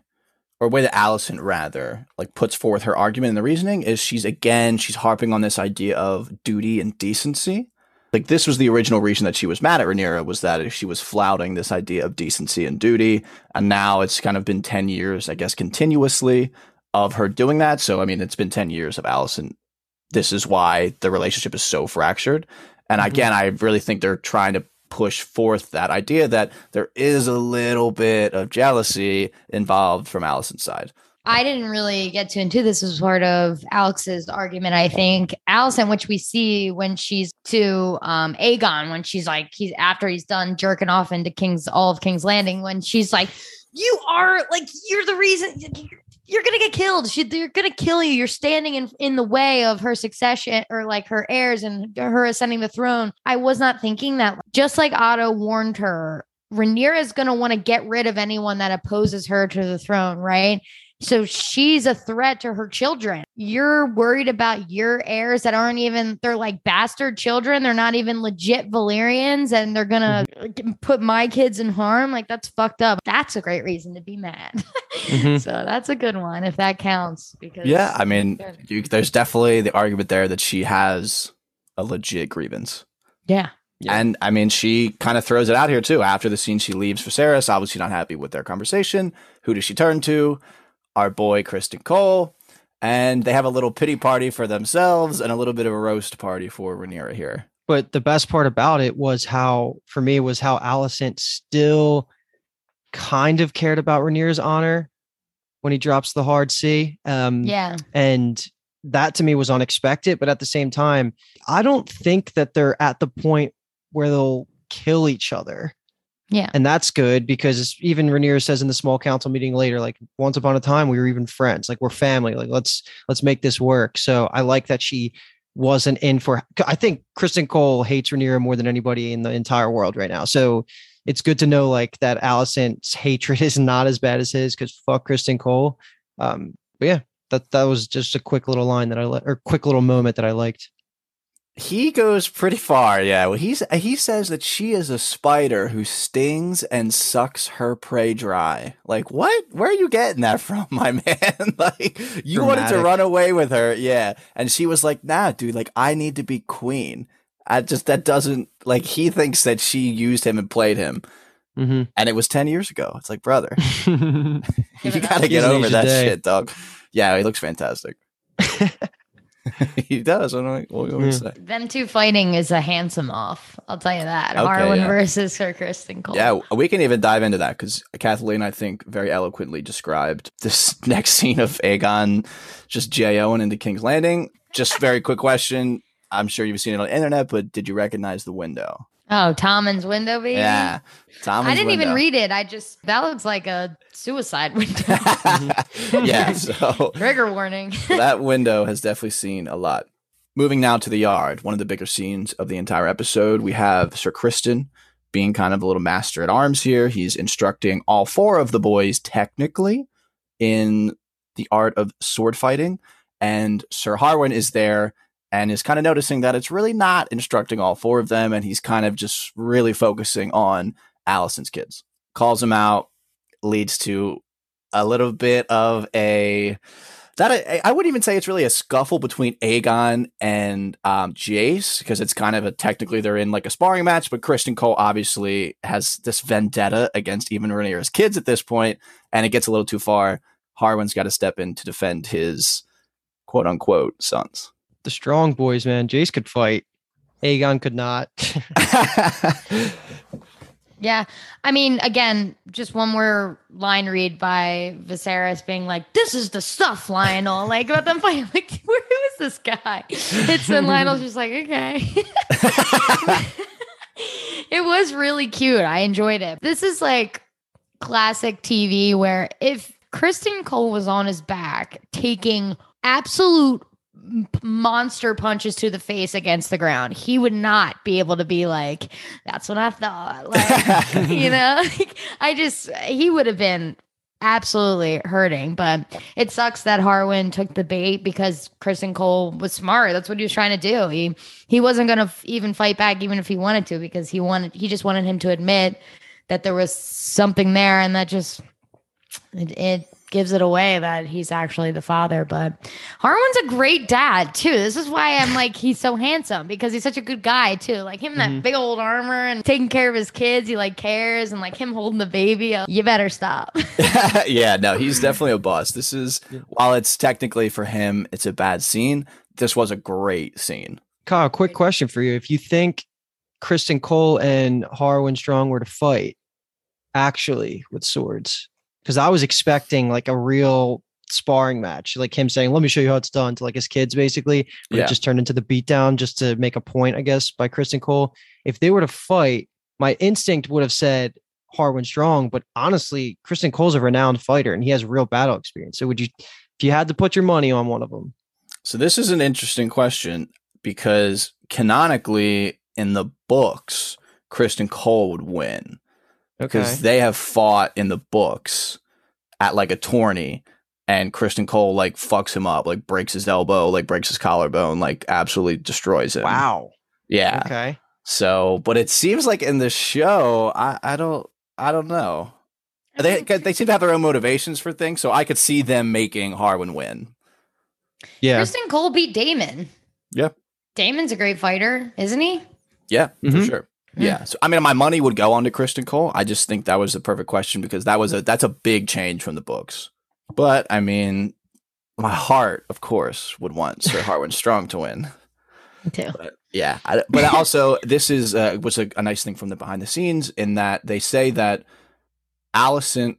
or way that Alicent rather, like puts forth her argument and the reasoning is she's again she's harping on this idea of duty and decency. Like this was the original reason that she was mad at Rhaenyra was that she was flouting this idea of decency and duty, and now it's kind of been ten years, I guess, continuously of her doing that. So I mean, it's been ten years of Alicent. This is why the relationship is so fractured. And Mhm. again, I really think they're trying to push forth that idea that there is a little bit of jealousy involved from Alicent's side. I didn't really get too into this as part of Alex's argument. I think Alicent, which we see when she's to um Aegon, when she's like he's after he's done jerking off into King's all of King's Landing, when she's like, "You are like you're the reason." You're gonna get killed. She, they're gonna kill you. You're standing in in the way of her succession or like her heirs and her ascending the throne. I was not thinking that. Just like Otto warned her, Rhaenyra is gonna want to get rid of anyone that opposes her to the throne, right? So she's a threat to her children. You're worried about your heirs that aren't even, they're like bastard children. They're not even legit Valyrians and they're going to put my kids in harm. Like that's fucked up. That's a great reason to be mad. Mhm. <laughs> so that's a good one if that counts. Because Yeah, I mean, you, there's definitely the argument there that she has a legit grievance. yeah. Yeah. And I mean, she kind of throws it out here too. After the scene, she leaves for Viserys, obviously not happy with their conversation. Who does she turn to? Our boy, Criston Cole. And they have a little pity party for themselves and a little bit of a roast party for Rhaenyra here. But the best part about it was how, for me, was how Alicent still kind of cared about Rhaenyra's honor when he drops the hard C. Um, Yeah. and that to me was unexpected. But at the same time, I don't think that they're at the point where they'll kill each other. Yeah. And that's good because even Rhaenyra says in the small council meeting later, like once upon a time we were even friends, like we're family, like let's let's make this work. So I like that she wasn't in for. I think Criston Cole hates Rhaenyra more than anybody in the entire world right now. So it's good to know like that Alicent's <laughs> hatred is not as bad as his because fuck Criston Cole. Um, but yeah, that that was just a quick little line that I li- or quick little moment that I liked. He goes pretty far, yeah. Well, he's he says that she is a spider who stings and sucks her prey dry. Like, what? Where are you getting that from, <laughs> my man? <laughs> like, you wanted to run away with her, yeah. And she was like, "Nah, dude. Like, I need to be queen." I just that doesn't like he thinks that she used him and played him, Mm-hmm. and it was ten years ago. It's like, brother, <laughs> you gotta get over that day. shit, dog. Yeah, he looks fantastic. <laughs> he does. I don't know what you want me to Yeah. say. Them two fighting is a handsome off. I'll tell you that. Okay, Harwin yeah. versus Sir Criston Cole. Yeah, we can even dive into that because Kathleen, I think, very eloquently described this <laughs> next scene of Aegon just J.O.ing into King's Landing. Just very quick question. I'm sure you've seen it on the internet, but did you recognize the window? Oh, Tommen's window, baby. Yeah. Tommen's I didn't even read it. I just that looks like a suicide window. <laughs> yeah, <laughs> so Trigger warning. <laughs> that window has definitely seen a lot. Moving now to the yard, one of the bigger scenes of the entire episode, we have Sir Criston being kind of a little master at arms here. He's instructing all four of the boys technically in the art of sword fighting. And Sir Harwin is there and is kind of noticing that it's really not instructing all four of them. And he's kind of just really focusing on Alicent's kids. Calls him out, leads to a little bit of a that I, I, wouldn't even say it's really a scuffle between Aegon and um, Jace because it's kind of a technically they're in like a sparring match, but Criston Cole obviously has this vendetta against even Rhaenyra's kids at this point, and it gets a little too far. Harwin's got to step in to defend his quote unquote sons. The strong boys, man. Jace could fight. Aegon could not. <laughs> Yeah. I mean, again, just one more line read by Viserys being like, This is the stuff, Lyonel. Like about them fighting. <laughs> Like, who is this guy? It's and Lyonel's just like, okay. <laughs> it was really cute. I enjoyed it. This is like classic TV where if Criston Cole was on his back taking absolute monster punches to the face against the ground. He would not be able to be like, that's what I thought. <laughs> Like, you know, <laughs> like, I just, he would have been absolutely hurting. But it sucks that Harwin took the bait because Criston Cole was smart. That's what he was trying to do. He, he wasn't going to f- even fight back, even if he wanted to, because he wanted, he just wanted him to admit that there was something there and that just, it, it gives it away that he's actually the father. But Harwin's a great dad too. This is why I'm like he's so handsome because he's such a good guy too. Like him, mm-hmm. that big old armor and taking care of his kids. He like cares and like him holding the baby. You better stop. <laughs> <laughs> yeah, no, he's definitely a boss. This is while it's technically for him, it's a bad scene. This was a great scene. Kyle, quick question for you: If you think Criston Cole and Harwin Strong were to fight, actually with swords, because I was expecting like a real sparring match, like him saying, "Let me show you how it's done" to like his kids, basically. But yeah. it just turned into the beatdown just to make a point, I guess, by Criston Cole. If they were to fight, my instinct would have said Harwin Strong, but honestly, Criston Cole's a renowned fighter and he has real battle experience. So would you, if you had to put your money on one of them? So this is an interesting question because canonically in the books, Criston Cole would win because okay. they have fought in the books at like a tourney and Criston Cole like fucks him up, like breaks his elbow, like breaks his collarbone, like absolutely destroys him. Wow. Yeah. Okay. So, but it seems like in the show, I, I don't, I don't know. They they seem to have their own motivations for things, so I could see them making Harwin win. Yeah. Criston Cole beat Daemon. Yeah. Daemon's a great fighter, isn't he? Yeah, mm-hmm. for sure. Yeah. So I mean my money would go on to Criston Cole. I just think that was the perfect question because that was a that's a big change from the books. But I mean my heart, of course, would want <laughs> Sir Harwin Strong to win. Too. But, yeah, I, but also this is uh, was a, a nice thing from the behind the scenes in that they say that Alicent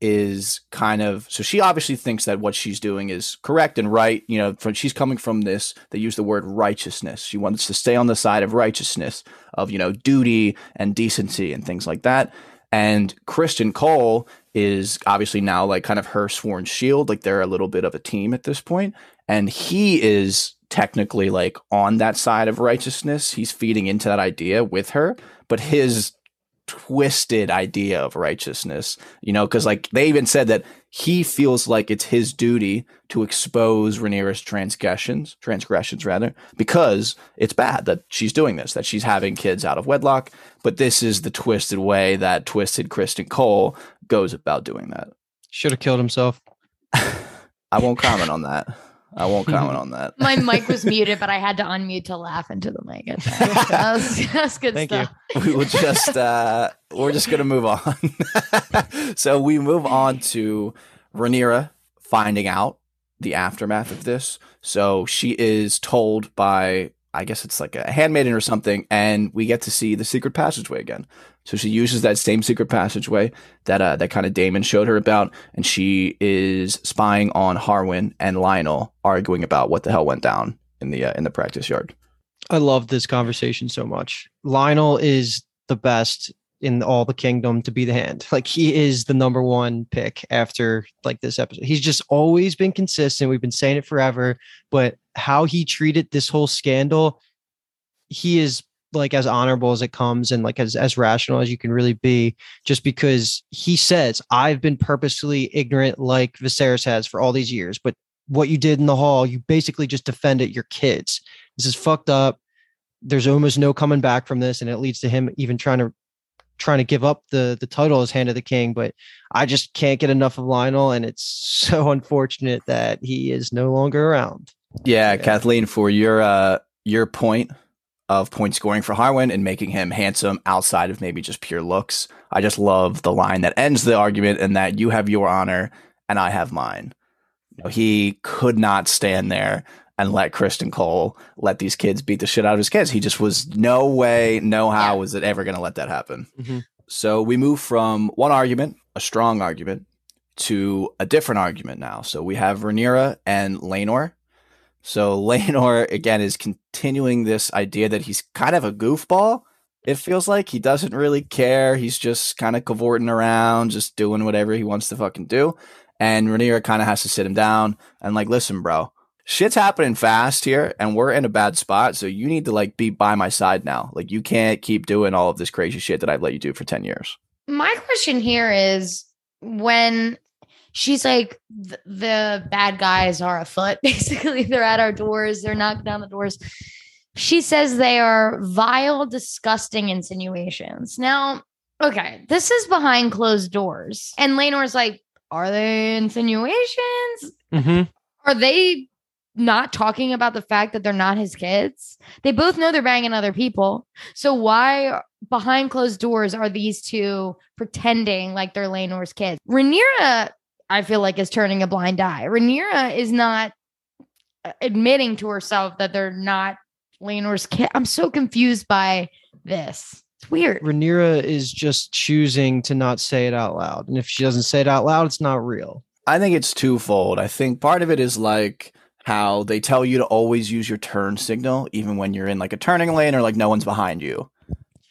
is kind of so she obviously thinks that what she's doing is correct and right you know from she's coming from this they use the word righteousness. She wants to stay on the side of righteousness of you know duty and decency and things like that. And Criston Cole is obviously now like kind of her sworn shield like they're a little bit of a team at this point. And he is technically like on that side of righteousness. He's feeding into that idea with her but his twisted idea of righteousness, you know, because like they even said that he feels like it's his duty to expose Rhaenyra's transgressions, transgressions rather, because it's bad that she's doing this, that she's having kids out of wedlock. But this is the twisted way that twisted Criston Cole goes about doing that. Should have killed himself. <laughs> I won't comment on that. I won't comment <laughs> on that. My mic was <laughs> muted, but I had to unmute to laugh into the mic. <laughs> That was, that was good Thank stuff. You. We will just uh we're just gonna move on. so we move on to Rhaenyra finding out the aftermath of this. So she is told by I guess it's like a handmaiden or something, and we get to see the secret passageway again. So she uses that same secret passageway that uh, that kind of Daemon showed her about, and she is spying on Harwin and Lyonel, arguing about what the hell went down in the uh, in the practice yard. I love this conversation so much. Lyonel is the best in all the kingdom to be the hand. Like he is the number one pick after like this episode. He's just always been consistent. We've been saying it forever, but how he treated this whole scandal, he is like as honorable as it comes and like as, as rational as you can really be just because he says i've been purposely ignorant like viserys has for all these years but what you did in the hall you basically just defended your kids. This is fucked up. There's almost no coming back from this and it leads to him even trying to trying to give up the the title as hand of the king but i just can't get enough of lyonel and it's <laughs> so unfortunate that he is no longer around yeah, yeah. kathleen for your uh your point of point scoring for Harwin and making him handsome outside of maybe just pure looks. I just love the line that ends the argument and that you have your honor and I have mine. You know, he could not stand there and let Criston Cole let these kids beat the shit out of his kids. He just was no way, no how was it ever going to let that happen. Mm-hmm. So we move from one argument, a strong argument, to a different argument now. So we have Rhaenyra and Laenor so <laughs> Laenor again is continuing this idea that he's kind of a goofball. It feels like he doesn't really care. He's just kind of cavorting around, just doing whatever he wants to fucking do. And Rhaenyra kind of has to sit him down and like, listen, bro, shit's happening fast here, and we're in a bad spot. So you need to like be by my side now. Like you can't keep doing all of this crazy shit that I've let you do for ten years. My question here is when she's like the bad guys are afoot <laughs> basically. They're at our doors. They're knocking down the doors. She says they are vile disgusting insinuations. Now okay this is behind closed doors. And Laenor's like are they insinuations? Mm-hmm. are they not talking about the fact that they're not his kids? They both know they're banging other people. So why behind closed doors are these two pretending like they're Laenor's kids? Rhaenyra I feel like is turning a blind eye. Rhaenyra is not uh, admitting to herself that they're not Laenor's kid. I'm so confused by this. It's weird. Rhaenyra is just choosing to not say it out loud. And if she doesn't say it out loud, it's not real. I think it's twofold. I think part of it is like how they tell you to always use your turn signal, even when you're in like a turning lane or like no one's behind you.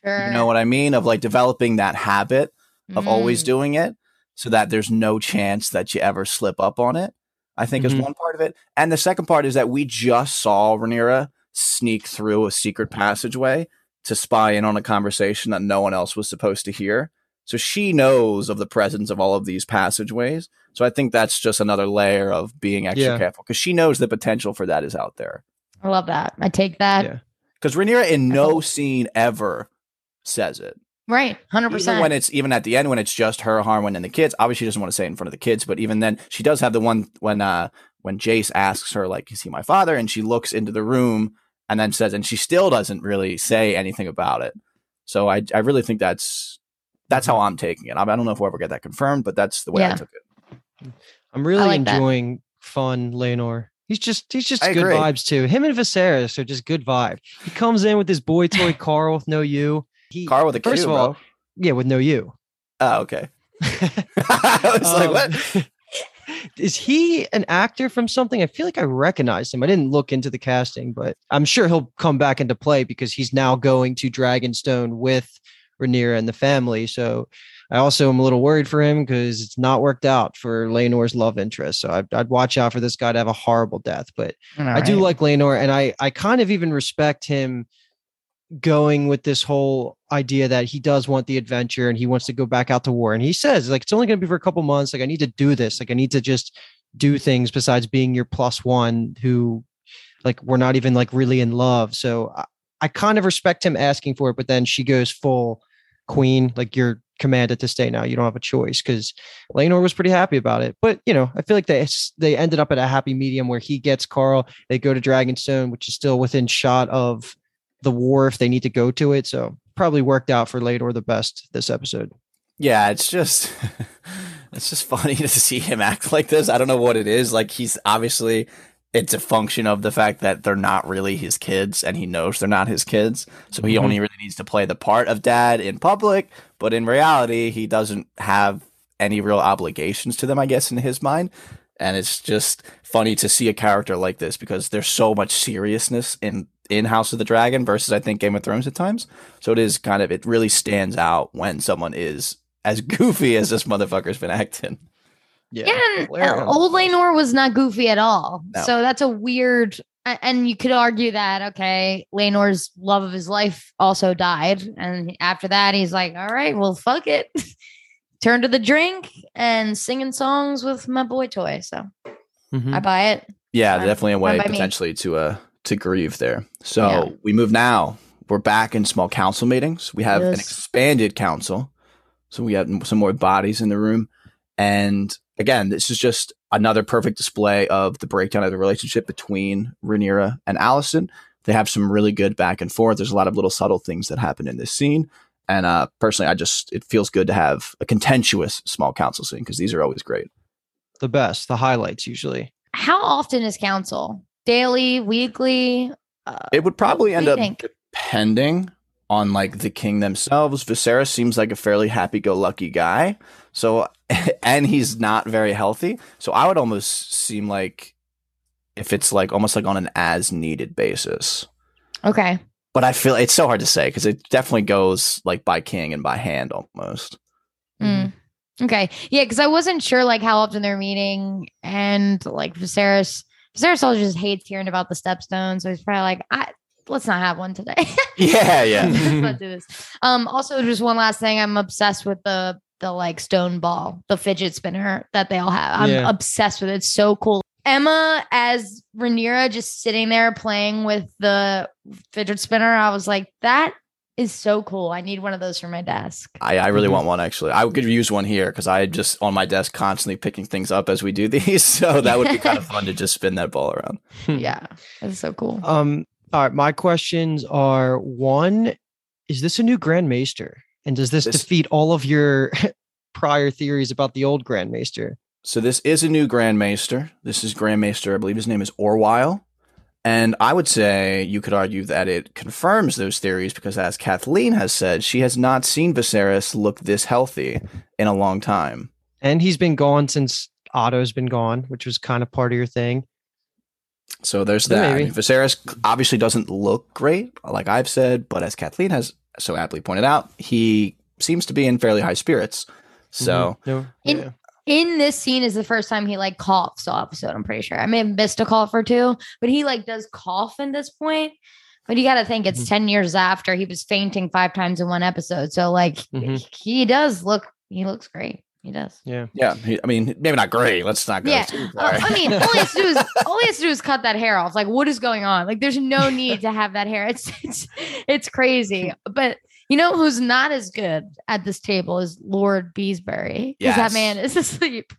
Sure. You know what I mean? Of like developing that habit of mm. always doing it so that there's no chance that you ever slip up on it. I think mm-hmm. is one part of it. And the second part is that we just saw Rhaenyra sneak through a secret passageway to spy in on a conversation that no one else was supposed to hear. So she knows of the presence of all of these passageways. So I think that's just another layer of being extra yeah. careful because she knows the potential for that is out there. I love that. I take that. Because yeah. Rhaenyra in no scene ever says it. Right, hundred percent. Even When it's even at the end when it's just her, Harwin, and the kids. Obviously, she doesn't want to say it in front of the kids, but even then, she does have the one when uh when Jace asks her like, "Is he my father?" and she looks into the room and then says, and she still doesn't really say anything about it. So I I really think that's that's how I'm taking it. I, don't know if we'll ever get that confirmed, but that's the way yeah. I took it. I'm really like enjoying that. fun Laenor. He's just he's just I good agree. vibes too. Him and Viserys are just good vibes. He comes in with his boy toy <laughs> Qarl with no you. He, Car with a first Q, of all, bro. yeah, with no you. Oh, okay. <laughs> I was um, like, what? <laughs> Is he an actor from something? I feel like I recognized him. I didn't look into the casting, but I'm sure he'll come back into play because he's now going to Dragonstone with Rhaenyra and the family. So I also am a little worried for him because it's not worked out for Laenor's love interest. So I'd, I'd, watch out for this guy to have a horrible death. But All I right. do like Laenor, and I I kind of even respect him going with this whole idea that he does want the adventure and he wants to go back out to war. And he says, like, it's only going to be for a couple months. Like, I need to do this. Like, I need to just do things besides being your plus one who, like, we're not even like really in love. So I, I kind of respect him asking for it. But then she goes full queen, like, you're commanded to stay now. You don't have a choice because Laenor was pretty happy about it. But you know, I feel like they they ended up at a happy medium where he gets Qarl. They go to Dragonstone, which is still within shot of the war if they need to go to it. So probably worked out for Laenor the best this episode. Yeah, it's just <laughs> it's just funny <laughs> to see him act like this. I don't know what it is. Like he's obviously it's a function of the fact that they're not really his kids and he knows they're not his kids. So he mm-hmm. only really needs to play the part of dad in public, but in reality, he doesn't have any real obligations to them, I guess, in his mind. And it's just funny to see a character like this because there's so much seriousness in in House of the Dragon versus I think Game of Thrones at times. So it is kind of it really stands out when someone is as <laughs> goofy as this motherfucker's been acting. Yeah, yeah and uh, old Laenor was not goofy at all. No. So that's a weird and you could argue that okay, Laenor's love of his life also died, and after that, he's like, all right, well, fuck it. <laughs> Turn to the drink and singing songs with my boy toy. So Mhm. I buy it. Yeah, Fine. definitely a way Fine by me. potentially to uh to grieve there. So Yeah. we move now. We're back in small council meetings. We have an expanded council, so we have some more bodies in the room. And again, this is just another perfect display of the breakdown of the relationship between Rhaenyra and Alicent. They have some really good back and forth. There's a lot of little subtle things that happen in this scene. And uh, personally, I just it feels good to have a contentious small council scene because these are always great. the best, the highlights usually. How often is council? Daily, weekly? Uh, It would probably end up think? depending on like the king themselves. Viserys seems like a fairly happy-go-lucky guy, so <laughs> and he's not very healthy. So I would almost seem like if it's like almost like on an as-needed basis. okay. But I feel it's so hard to say because it definitely goes like by king and by hand almost. Mm. Okay. Yeah, because I wasn't sure like how often they're meeting and like Viserys Viserys also just hates hearing about the stepstones. So he's probably like, I let's not have one today. <laughs> Yeah, yeah. <laughs> let's not <laughs> do this. Um, also just one last thing. I'm obsessed with the the like stone ball, the fidget spinner that they all have. I'm Yeah. obsessed with it. It's so cool. Emma as Rhaenyra just sitting there playing with the fidget spinner. I was like, that is so cool. I need one of those for my desk. I, I really Mhm. want one actually. I could use one here because I just on my desk constantly picking things up as we do <laughs> these. So <laughs> that would be kind of fun to just spin that ball around. yeah, That's so cool. Um. All right. My questions are: one, is this a new Grand Maester, and does this, This- defeat all of your <laughs> prior theories about the old Grand Maester? So this is a new Grand Maester. This is Grand Maester, I believe his name is Orwyle. And I would say you could argue that it confirms those theories because, as Kathleen has said, she has not seen Viserys look this healthy in a long time. And he's been gone since Otto's been gone, which was kind of part of your thing. So there's Yeah, that. I maybe. mean, Viserys obviously doesn't look great, like I've said, but as Kathleen has so aptly pointed out, he seems to be in fairly high spirits. So Mhm. no, In- yeah. In this scene is the first time he like coughs all episode. I'm pretty sure. I may have missed a cough or two, but he like does cough in this point. But you got to think it's Mhm. 10 years after he was fainting five times in one episode. So like Mhm. he does look, he looks great. He does. yeah. yeah, he, I mean, maybe not great. Let's not go Yeah. too Uh, far. I mean, all he has to do is <laughs> all he has to do is cut that hair off. Like, what is going on? Like, there's no need to have that hair. It's it's it's crazy. But you know who's not as good at this table is Lord Beesbury because Yes. that man is <laughs> asleep.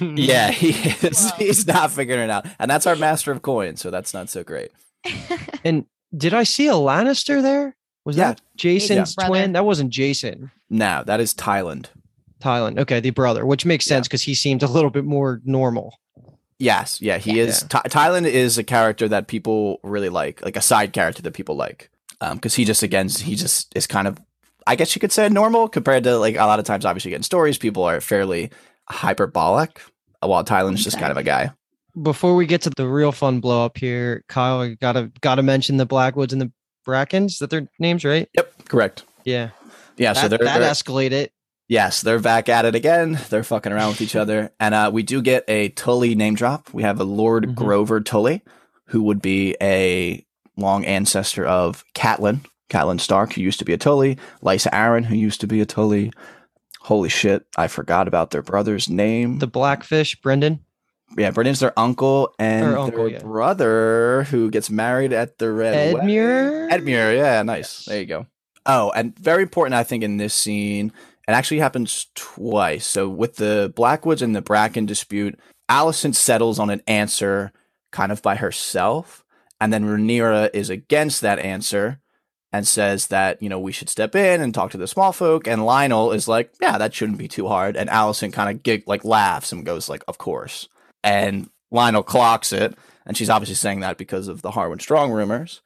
yeah, he <laughs> is. Wow. He's not figuring it out, and that's our master of coins. So that's not so great. <laughs> And did I see a Lannister there? Was Yeah. that Jason's brother. twin? That wasn't Jason. No, that is Tyland. Tyland. Okay, the brother, which makes sense because he seemed a little bit more normal. Yes, yeah, he Yeah. is. Ty Tyland is a character that people really like, like a side character that people like, because he just again he just is kind of, I guess you could say normal compared to like a lot of times. Obviously, getting stories, people are fairly hyperbolic, while Tyland's just kind of a guy. Before we get to the real fun blow up here, Kyle, I gotta gotta mention the Blackwoods and the Brackens. Is that their names, right? Yep, correct. Yeah. Yeah, so that, they're, that they're- escalated. Yes, they're back at it again. They're fucking around with each other. And uh, we do get a Tully name drop. We have a Lord Mhm. Grover Tully, who would be a long ancestor of Catelyn, Catelyn Stark, who used to be a Tully, Lysa Arryn, who used to be a Tully. Holy shit, I forgot about their brother's name. The Blackfish, Brynden. yeah, Brynden's their uncle and Or uncle, their yeah. brother who gets married at the Red Wedding. Edmure. Edmure, yeah, nice. There you go. Oh, and very important, I think, in this scene, it actually happens twice. So with the Blackwoods and the Bracken dispute, Alicent settles on an answer kind of by herself, and then Rhaenyra is against that answer and says that you know we should step in and talk to the small folk. And Lyonel is like, yeah, that shouldn't be too hard. And Alicent kind of gig like laughs and goes like, of course. And Lyonel clocks it, and she's obviously saying that because of the Harwin Strong rumors.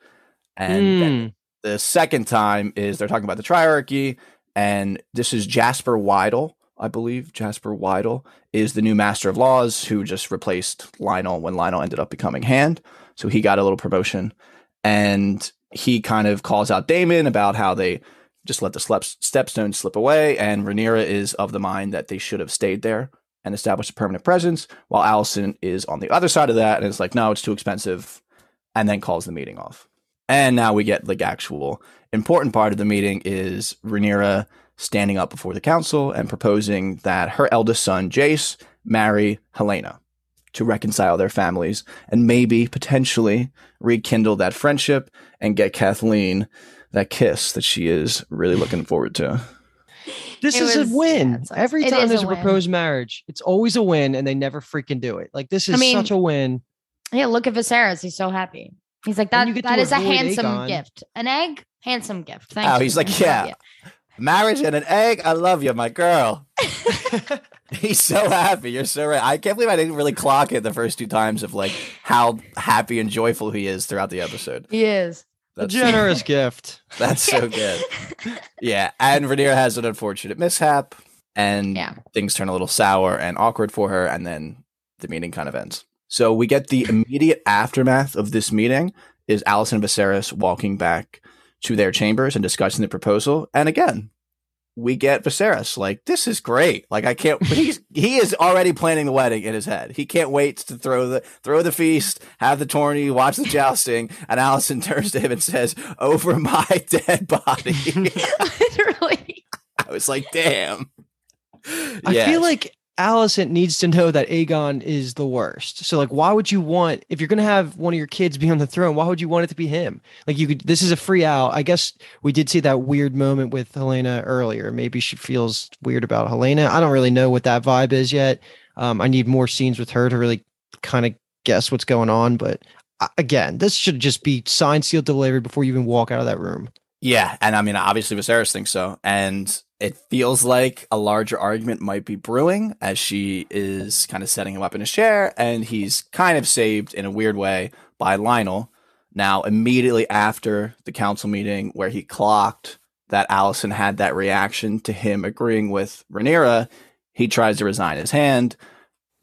And Hmm. the second time is they're talking about the triarchy, and this is Jasper Wylde, I believe. Jasper Wylde is the new Master of Laws who just replaced Lyonel when Lyonel ended up becoming Hand. So he got a little promotion, and he kind of calls out Daemon about how they just let the stepstones slip away, and Rhaenyra is of the mind that they should have stayed there and established a permanent presence, while Alicent is on the other side of that and is like, no, it's too expensive. and then calls the meeting off. And now we get like actual important part of the meeting is Rhaenyra standing up before the council and proposing that her eldest son, Jace, marry Helaena to reconcile their families and maybe potentially rekindle that friendship and get Kathleen that kiss that she is really looking forward to. This It is was- a win. yeah, like- Every time there's a a, proposed marriage, it's always a win, and they never freaking do it. Like this is I mean, such a win. Yeah, look at Viserys. He's so happy. He's like When that. you get That to is a handsome Aegon- gift. An egg, handsome gift. Thank Oh, you. he's like, yeah. Marriage and an egg. I love you, my girl. <laughs> <laughs> <laughs> <laughs> He's so happy. You're so right. I can't believe I didn't really clock it the first two times of like how happy and joyful he is throughout the episode. He is. a generous <laughs> gift. That's so good. Yeah, and Rhaenyra has an unfortunate mishap, and Yeah. things turn a little sour and awkward for her, and then the meeting kind of ends. So we get the immediate aftermath of this meeting is Alicent and Viserys walking back to their chambers and discussing the proposal, and again. We get Viserys like this is great. Like I can't. He's <laughs> he is already planning the wedding in his head. He can't wait to throw the throw the feast, have the tourney, watch the jousting. <laughs> And Alicent turns to him and says, "Over my <laughs> dead body." Literally. I was like, damn. I Yes. feel like Alicent needs to know that Aegon is the worst. So like why would you want if you're gonna have one of your kids be on the throne, why would you want it to be him? Like you could this is a free out. I guess we did see that weird moment with Helaena earlier. Maybe she feels weird about Helaena. I don't really know what that vibe is yet. Um, I need more scenes with her to really kind of guess what's going on. But uh, again, this should just be signed, sealed, delivered before you even walk out of that room. yeah, and I mean, obviously, Viserys thinks so, and it feels like a larger argument might be brewing as she is kind of setting him up in a chair, and he's kind of saved in a weird way by Lyonel. Now, immediately after the council meeting, where he clocked that Alicent had that reaction to him agreeing with Rhaenyra, he tries to resign his hand.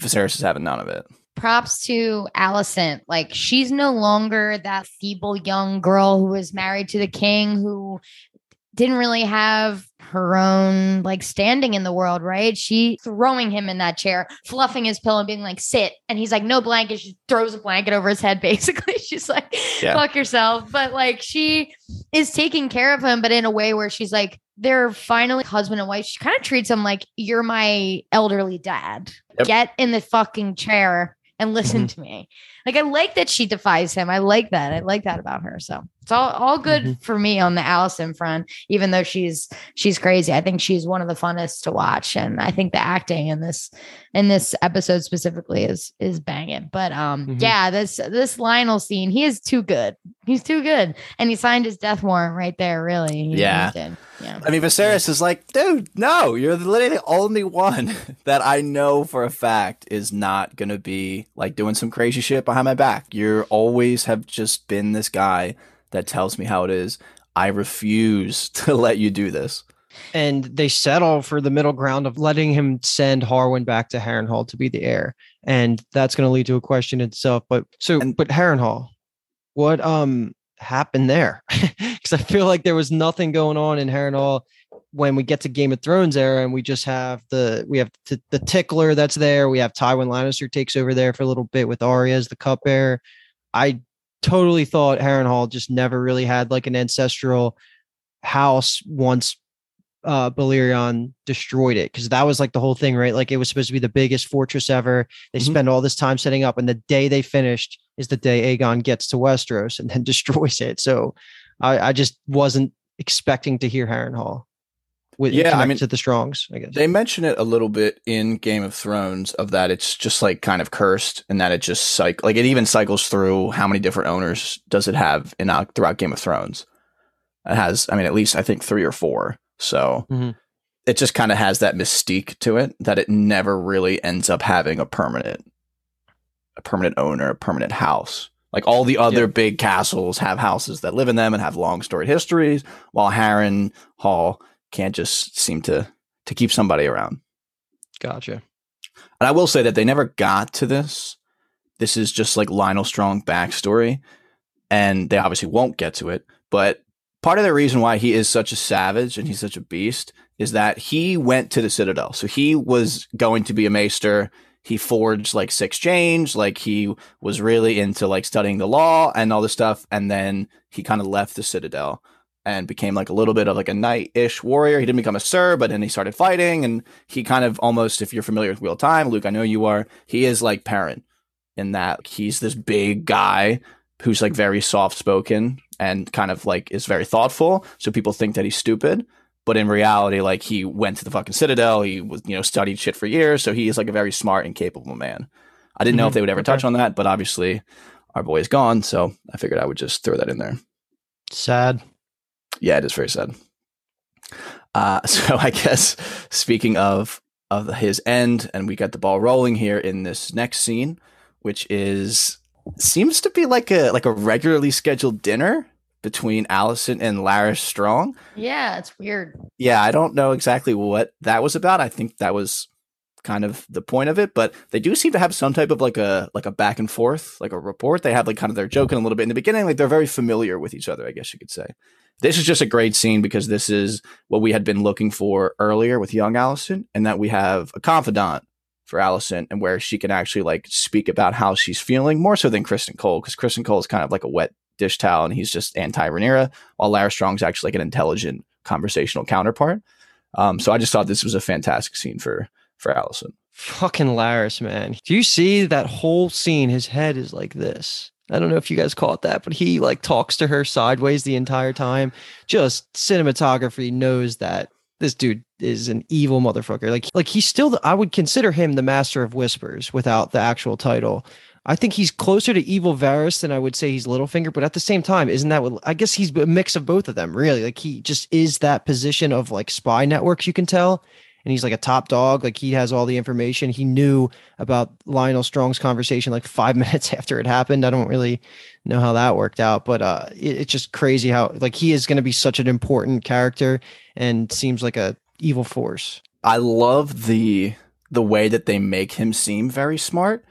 Viserys is having none of it. Props to Alicent. Like she's no longer that feeble young girl who was married to the king who didn't really have her own like standing in the world, right? She throwing him in that chair, fluffing his pillow, and being like, sit. And he's like, no blanket. She throws a blanket over his head, <laughs> basically. She's like, Yeah. fuck yourself. But like she is taking care of him, but in a way where she's like, they're finally husband and wife. She kind of treats him like you're my elderly dad. Yep. Get in the fucking chair and listen Mm-hmm. to me. Like I like that she defies him. I like that. I like that about her. So it's all all good Mhm. for me on the Alicent front, even though she's she's crazy. I think she's one of the funnest to watch. And I think the acting in this in this episode specifically is is banging. But um Mhm. yeah, this this Lyonel scene, he is too good. He's too good. And he signed his death warrant right there, really. He Yeah. Yeah. I mean, Viserys is like, dude, no, you're literally the only one <laughs> that I know for a fact is not gonna be like doing some crazy shit behind my back. You're always have just been this guy that tells me how it is. I refuse <laughs> to let you do this. and they settle for the middle ground of letting him send Harwin back to Harrenhal to be the heir, and that's going to lead to a question itself. But so, And- but Harrenhal, what um happened there? <laughs> Because I feel like there was nothing going on in Harrenhal when we get to Game of Thrones era, and we just have the we have t- the tickler that's there. We have Tywin Lannister takes over there for a little bit with Arya as the cupbearer. I totally thought Harrenhal just never really had like an ancestral house once uh Balerion destroyed it because that was like the whole thing, right? Like it was supposed to be the biggest fortress ever. They Mhm. spend all this time setting up, and the day they finished is the day Aegon gets to Westeros and then <laughs> destroys it. So I, I just wasn't expecting to hear Harrenhal. With Yeah, I mean, to the Strongs, I guess. They mention it a little bit in Game of Thrones of that it's just like kind of cursed and that it just cycle like it even cycles through how many different owners does it have in uh, throughout Game of Thrones. It has, I mean, at least I think three or four. So Mhm. it just kind of has that mystique to it that it never really ends up having a permanent, a permanent owner, a permanent house. Like all the other Yeah. big castles have houses that live in them and have long storied histories, while Harren Hall can't just seem to to keep somebody around. Gotcha. And I will say that they never got to this. This is just like Lyonel Strong backstory, and they obviously won't get to it. But part of the reason why he is such a savage and he's such a beast is that he went to the Citadel. So he was going to be a maester. he forged like six change, like he was really into like studying the law and all this stuff, and then he kind of left the Citadel and became like a little bit of like a knight-ish warrior. He didn't become a sir, but then he started fighting, and he kind of almost, if you're familiar with Wheel of Time, Luke, I know you are. He is like Perrin in that he's this big guy who's like very soft spoken and kind of like is very thoughtful. So people think that he's stupid. But in reality, like he went to the fucking Citadel, he was, you know, studied shit for years. So he is like a very smart and capable man. I didn't know if Mhm. they would ever Okay. touch on that, but obviously our boy is gone. So I figured I would just throw that in there. Sad. Yeah, it is very sad. Uh, <laughs> so I guess speaking of of his end, and we got the ball rolling here in this next scene, which is seems to be like a like a regularly scheduled dinner between Alicent and Larys Strong. Yeah, it's weird. Yeah, I don't know exactly what that was about. I think that was kind of the point of it, but they do seem to have some type of like a like a back and forth, like a report. They have like kind of their joking a little bit in the beginning, like they're very familiar with each other, I guess you could say. This is just a great scene because this is what we had been looking for earlier with young Alicent, and that we have a confidant for Alicent and where she can actually like speak about how she's feeling more so than Criston Cole, because Criston Cole is kind of like a wet dish towel and he's just anti Rhaenyra, while Larys Strong's actually like an intelligent conversational counterpart. Um, so I just thought this was a fantastic scene for for Alicent. Fucking Larys, man. Do you see that whole scene? His head is like this. I don't know if you guys caught that, but he like talks to her sideways the entire time. Just cinematography knows that this dude is an evil motherfucker. Like, like he's still. The, I would consider him the master of whispers without the actual title. I think he's closer to evil Varys than I would say he's Littlefinger. But at the same time, isn't that what? I guess he's a mix of both of them. Really, like he just is that position of like spy networks. You can tell and he's like a top dog. Like he has all the information. He knew about Lyonel Strong's conversation like five <laughs> minutes after it happened. I don't really know how that worked out, but uh, it, it's just crazy how like he is going to be such an important character and seems like a evil force. I love the the way that they make him seem very smart.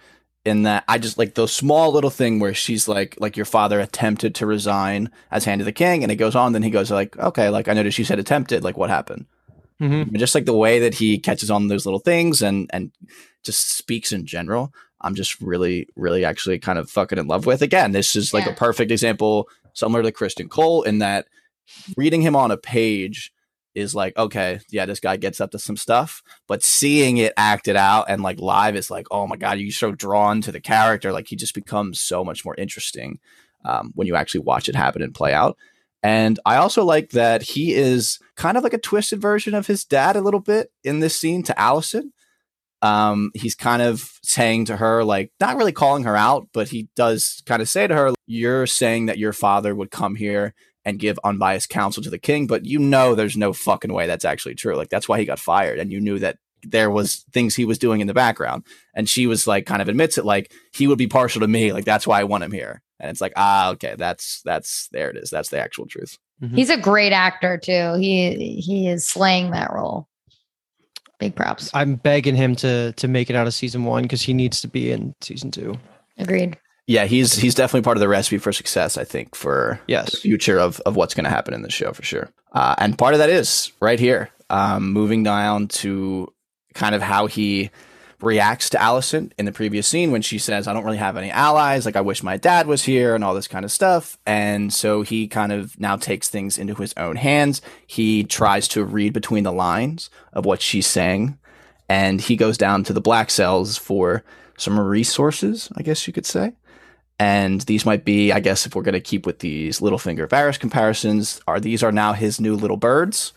In that, I just like the small little thing where she's like, like your father attempted to resign as hand of the king, and it goes on. Then he goes like, okay, like I noticed you said attempted. Like what happened? Mm-hmm. just like the way that he catches on those little things and and just speaks in general i'm just really really actually kind of fucking in love with again this is like Yeah. a perfect example similar to criston cole in that reading him on a page is like okay yeah this guy gets up to some stuff but seeing it acted out and like live is like oh my god you're so drawn to the character like he just becomes so much more interesting um, when you actually watch it happen and play out and I also like that he is kind of like a twisted version of his dad a little bit in this scene to Alicent. Um, he's kind of saying to her, like, not really calling her out, but he does kind of say to her, You're saying that your father would come here and give unbiased counsel to the king, but you know there's no fucking way that's actually true. Like, that's why he got fired. And you knew that there was things he was doing in the background. And she was like, kind of admits it, like, he would be partial to me. Like, that's why I want him here. And it's like, ah, okay, that's, that's, there it is. That's the actual truth. He's a great actor too. He he is slaying that role. Big props. I'm begging him to to make it out of season one because he needs to be in season two. Agreed. Yeah, he's he's definitely part of the recipe for success. I think for the Yes. future of of what's going to happen in the show for sure. Uh, and part of that is right here, um, moving down to kind of how he reacts to Alicent in the previous scene when she says, "I don't really have any allies. Like I wish my dad was here," and all this kind of stuff. And so he kind of now takes things into his own hands. He tries to read between the lines of what she's saying, and he goes down to the black cells for some resources, I guess you could say. And these might be, I guess, if we're going to keep with these Littlefinger Varys comparisons, are these are now his new little birds.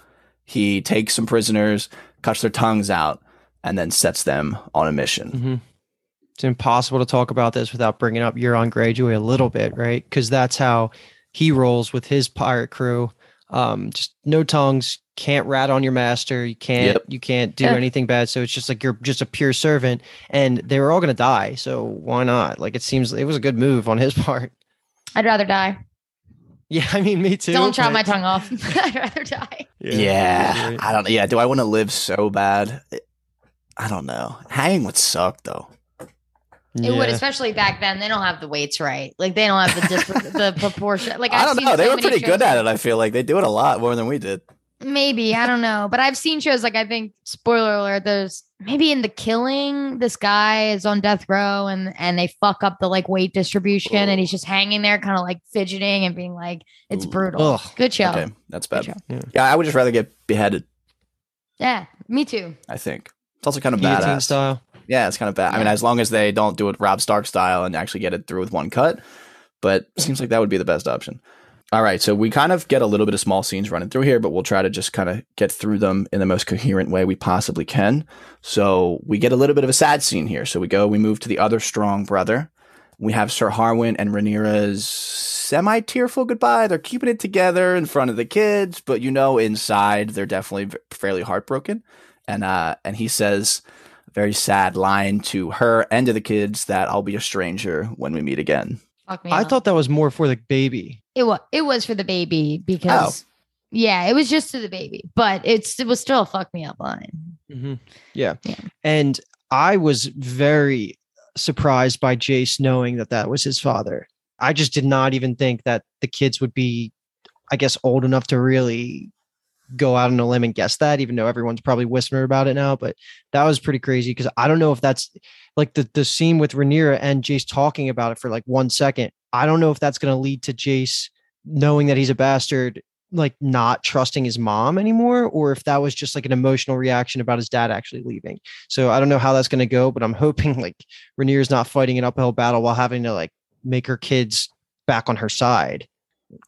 He takes some prisoners, cuts their tongues out, and then sets them on a mission. hmm It's impossible to talk about this without bringing up Euron Greyjoy a little bit, right? Because that's how he rolls with his pirate crew. Um, just no tongues, can't rat on your master. You can't, Yep. you can't do Yeah. anything bad. So it's just like you're just a pure servant, and they were all gonna die. So why not? Like it seems it was a good move on his <laughs> part. I'd rather die. Yeah, I mean, me too. Don't chop but- my tongue off. <laughs> I'd rather die. Yeah, right. I don't. Yeah, do I want to live so bad? I don't know. Hanging would suck though. It would, especially back then. They don't have the weights right. Like they don't have the dis- <laughs> the proportion. Like I I've don't seen know. They so were many pretty good at it. I feel like they do it a lot more than we did. maybe I don't know, but I've seen shows like I think spoiler alert. There's maybe in the killing, this guy is on death row and and they fuck up the like weight distribution, and he's just hanging there, kind of like fidgeting and being like, it's Ooh. brutal. Ugh. Good show. Okay, that's Good bad. show. Yeah, I would just rather get beheaded. Yeah, me too. I think it's also kind of Guillotine badass. style. Yeah, it's kind of bad. I mean, as long as they don't do it Robb Stark style and actually get it through with one cut, but seems like that would be the best option. All right, so we kind of get a little bit of small scenes running through here, but we'll try to just kind of get through them in the most coherent way we possibly can. So we get a little bit of a sad scene here. So we go, we move to the other strong brother. We have Sir Harwin and Rhaenyra's semi tearful goodbye. They're keeping it together in front of the kids, but you know, inside they're definitely fairly heartbroken. And uh, and he says a very sad line to her and to the kids that I'll be a stranger when we meet again. Fuck me. I up. thought that was more for the baby. it was it was for the baby because yeah, it was just to the baby, but it's it was still a fuck me up line. Yeah. Yeah. And I was very surprised by Jace knowing that that was his father. I just did not even think that the kids would be, I guess, old enough to really go out on a limb and guess that, even though everyone's probably whispering about it now. But that was pretty crazy because I don't know if that's like the, the scene with Rhaenyra and Jace talking about it for like one second. I don't know if that's going to lead to Jace knowing that he's a bastard like not trusting his mom anymore or if that was just like an emotional reaction about his dad actually leaving. So I don't know how that's going to go, but I'm hoping <laughs> like Rhaenyra's not fighting an uphill battle while having to like make her kids back on her side.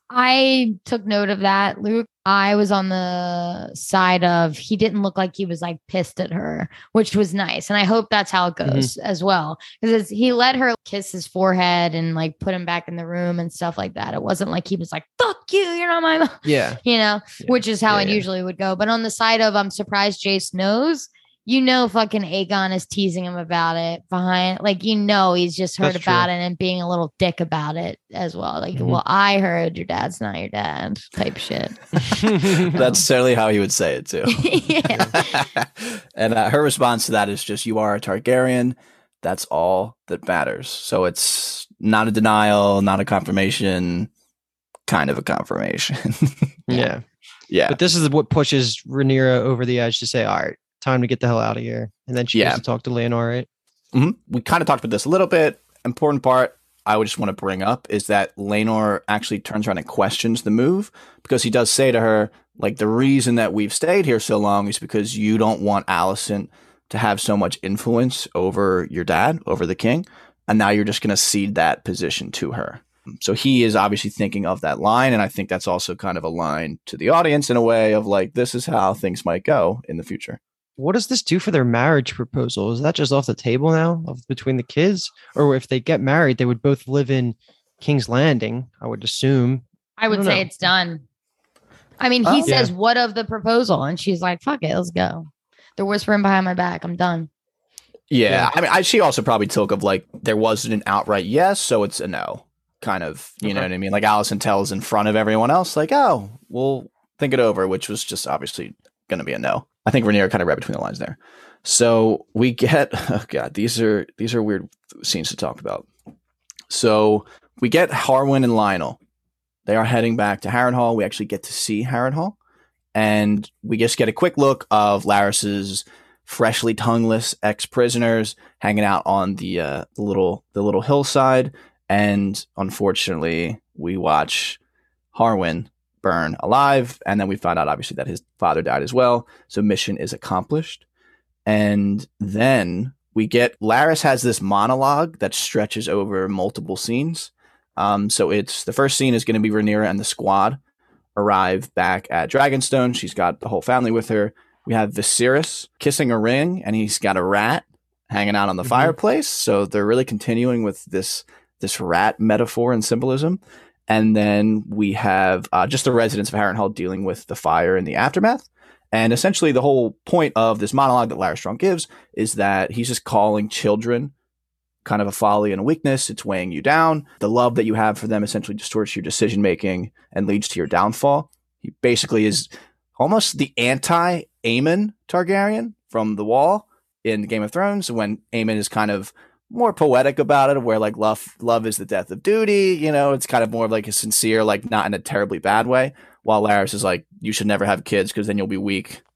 I took note of that, Luke. I was on the side of he didn't look like he was like pissed at her, which was nice. And I hope that's how it Mhm. goes as well. Because he let her kiss his forehead and like put him back in the room and stuff like that. It wasn't like he was like, fuck you, you're not my mom, Yeah. <laughs> you know, Yeah. which is how Yeah, it yeah. usually would go. But on the side of I'm surprised Jace knows, you know, fucking Aegon is teasing him about it behind, like, you know, he's just heard That's about true. it and being a little dick about it as well. Like, Mhm. well, I heard your dad's not your dad type shit. <laughs> <laughs> That's certainly how he would say it too. <laughs> yeah. and uh, her response to that is just, "You are a Targaryen. That's all that matters." So it's not a denial, not a confirmation, kind of a confirmation. yeah. yeah, But this is what pushes Rhaenyra over the edge to say, all right, time to get the hell out of here. And then she Yeah. goes to talk to Laenor, right? Mhm. we kind of talked about this a little bit. Important part I would just want to bring up is that Laenor actually turns around and questions the move because he does say to her, like, the reason that we've stayed here so long is because you don't want Alicent to have so much influence over your dad, over the king. And now you're just going to cede that position to her. So he is obviously thinking of that line. And I think that's also kind of a line to the audience in a way of like, this is how things might go in the future. What does this do for their marriage proposal? Is that just off the table now of between the kids? Or if they get married, they would both live in King's Landing, I would assume. I would don't say know. it's done. I mean, he Oh. says, What of the proposal? And she's like, Fuck it, let's go. They're whispering behind my back. I'm done. Yeah, Yeah. I mean, I, she also probably took of like there wasn't an outright yes, so it's a no, kind of. You know uh-huh. what I mean? Like Alicent tells in front of everyone else, like, "Oh, we'll think it over," which was just obviously going to be a no. I think Rhaenyra kind of read between the lines there. So we get, <laughs> oh god, these are these are weird scenes to talk about. So we get Harwin and Lyonel. They are heading back to Harrenhal. We actually get to see Harrenhal, and we just get a quick look of Larys's freshly tongueless ex-prisoners hanging out on the uh, the little the little hillside. And unfortunately, we watch Harwin burn alive, and then we find out obviously that his father died as well. So mission is accomplished. And then we get Larys has this monologue that stretches over multiple scenes. Um, so it's the first scene is going to be Rhaenyra and the squad arrive back at Dragonstone. She's got the whole family with her. We have Viserys kissing a ring, and he's got a rat hanging out on the Mhm. fireplace. So they're really continuing with this this rat metaphor and symbolism. And then we have uh, just the residents of Harrenhal dealing with the fire and the aftermath. And essentially, the whole point of this monologue that Larys Strong gives is that he's just calling children kind of a folly and a weakness. It's weighing you down. The love that you have for them essentially distorts your decision making and leads to your downfall. He basically is almost the anti Aemon Targaryen from The Wall in Game of Thrones, when Aemon is kind of more poetic about it, where like love love is the death of duty. You know, it's kind of more of like a sincere, like not in a terribly bad way. while Larys is like, "You should never have kids because then you'll be weak." <laughs>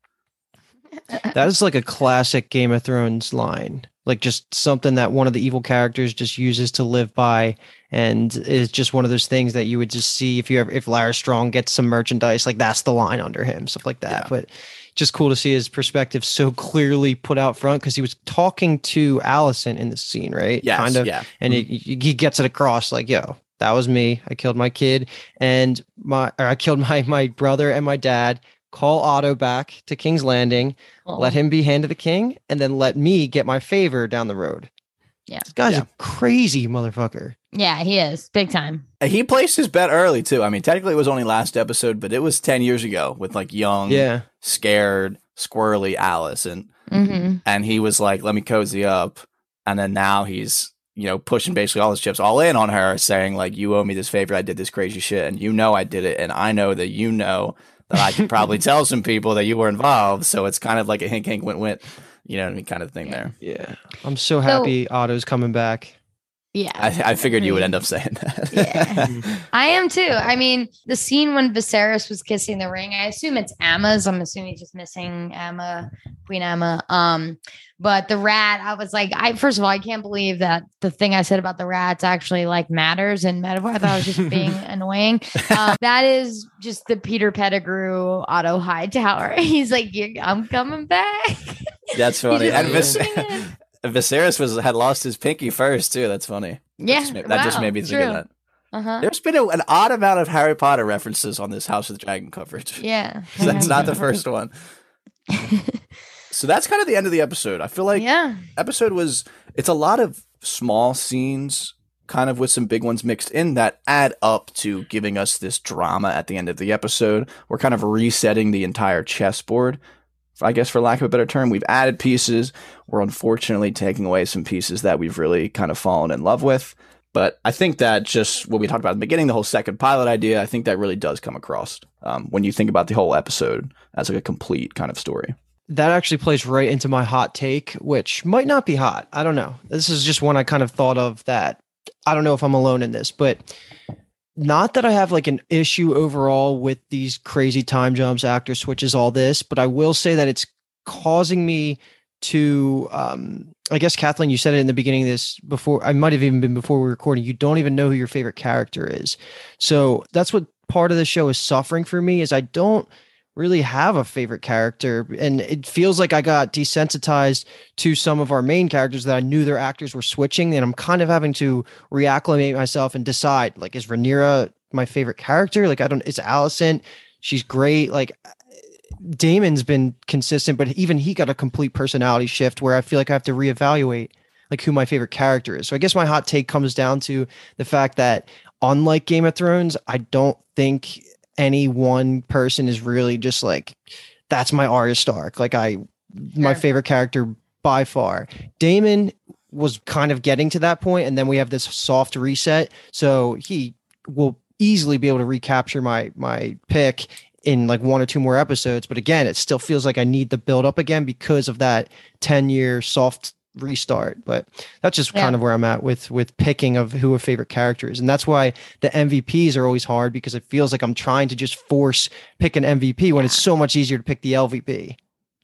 That is like a classic Game of Thrones line. Like just something that one of the evil characters just uses to live by and is just one of those things that you would just see if you ever if Larys Strong gets some merchandise, like that's the line under him, stuff like that. Yeah. But just cool to see his perspective so clearly put out front because he was talking to Alicent in the scene, right? Yes, kind of, yeah. and mm-hmm. he, he gets it across like, "Yo, that was me. I killed my kid, and my or I killed <laughs> my my brother and my dad. Call Otto back to King's Landing, let him be hand of the king, and then let me get my favor down the road." Yeah. this guy's Yeah. a crazy motherfucker. Yeah, he is big time. He placed his bet early too. I mean, technically it was only last episode, but it was ten years ago with like young, Yeah, scared, squirrely Alice, and hmm and he was like, "Let me cozy up," and then now he's you know pushing basically all his chips all in on her, saying like, "You owe me this favor. I did this crazy shit, and you know I did it, and I know that you know that I could probably <laughs> tell some people that you were involved." So it's kind of like a hink, hink, went, went, you know what I mean, kind of thing there. yeah. I'm so happy Otto's coming back. Yeah. I, I figured you would end up <laughs> saying that. Yeah. <laughs> I am too. I mean, the scene when Viserys was kissing the ring, I assume it's Aemma's. I'm assuming he's just missing Aemma, Queen Emma. Um, but the rat, I was like, I first of all, I can't believe that the thing I said about the rats actually like matters in metaphor. I thought I was just being <laughs> annoying. Um, that is just the Peter Pettigrew Otto Hightower. He's like, I'm coming back. That's funny. And Vis-. Viserys was had lost his pinky first too. That's funny. yeah, that just made, that just made me think true. of that. Uh-huh. There's been a, an odd amount of Harry Potter references on this House of the Dragon coverage. Yeah, <laughs> that's not the first one. <laughs> So that's kind of the end of the episode. I feel like yeah. episode was it's a lot of small scenes kind of with some big ones mixed in that add up to giving us this drama at the end of the episode. We're kind of resetting the entire chessboard. I guess for lack of a better term, we've added pieces. We're unfortunately taking away some pieces that we've really kind of fallen in love with. But I think that just what we talked about in the beginning, the whole second pilot idea, I think that really does come across um, when you think about the whole episode as like a complete kind of story. That actually plays right into my hot take, which might not be hot. I don't know. This is just one I kind of thought of that I don't know if I'm alone in this, but not that I have like an issue overall with these crazy time jumps, actor switches, all this, but I will say that it's causing me to um I guess Kathleen, you said it in the beginning of this before I might have even been before we were recording. You don't even know who your favorite character is. So that's what part of the show is suffering for me is I don't really have a favorite character and it feels like I got desensitized to some of our main characters that I knew their actors were switching and I'm kind of having to reacclimate myself and decide like is Rhaenyra my favorite character? Like I don't it's Alicent she's great like Daemon's been consistent but even he got a complete personality shift where I feel like I have to reevaluate like who my favorite character is. So I guess my hot take comes down to the fact that unlike Game of Thrones I don't think any one person is really just like that's my Arya Stark. Like I my favorite character by far. Daemon was kind of getting to that point and then we have this soft reset so he will easily be able to recapture my my pick in like one or two more episodes but again it still feels like I need the build up again because of that 10 year soft restart but that's just Yeah. kind of where I'm at with with picking of who a favorite character is and that's why the MVPs are always hard because it feels like I'm trying to just force pick an MVP when it's so much easier to pick the LVP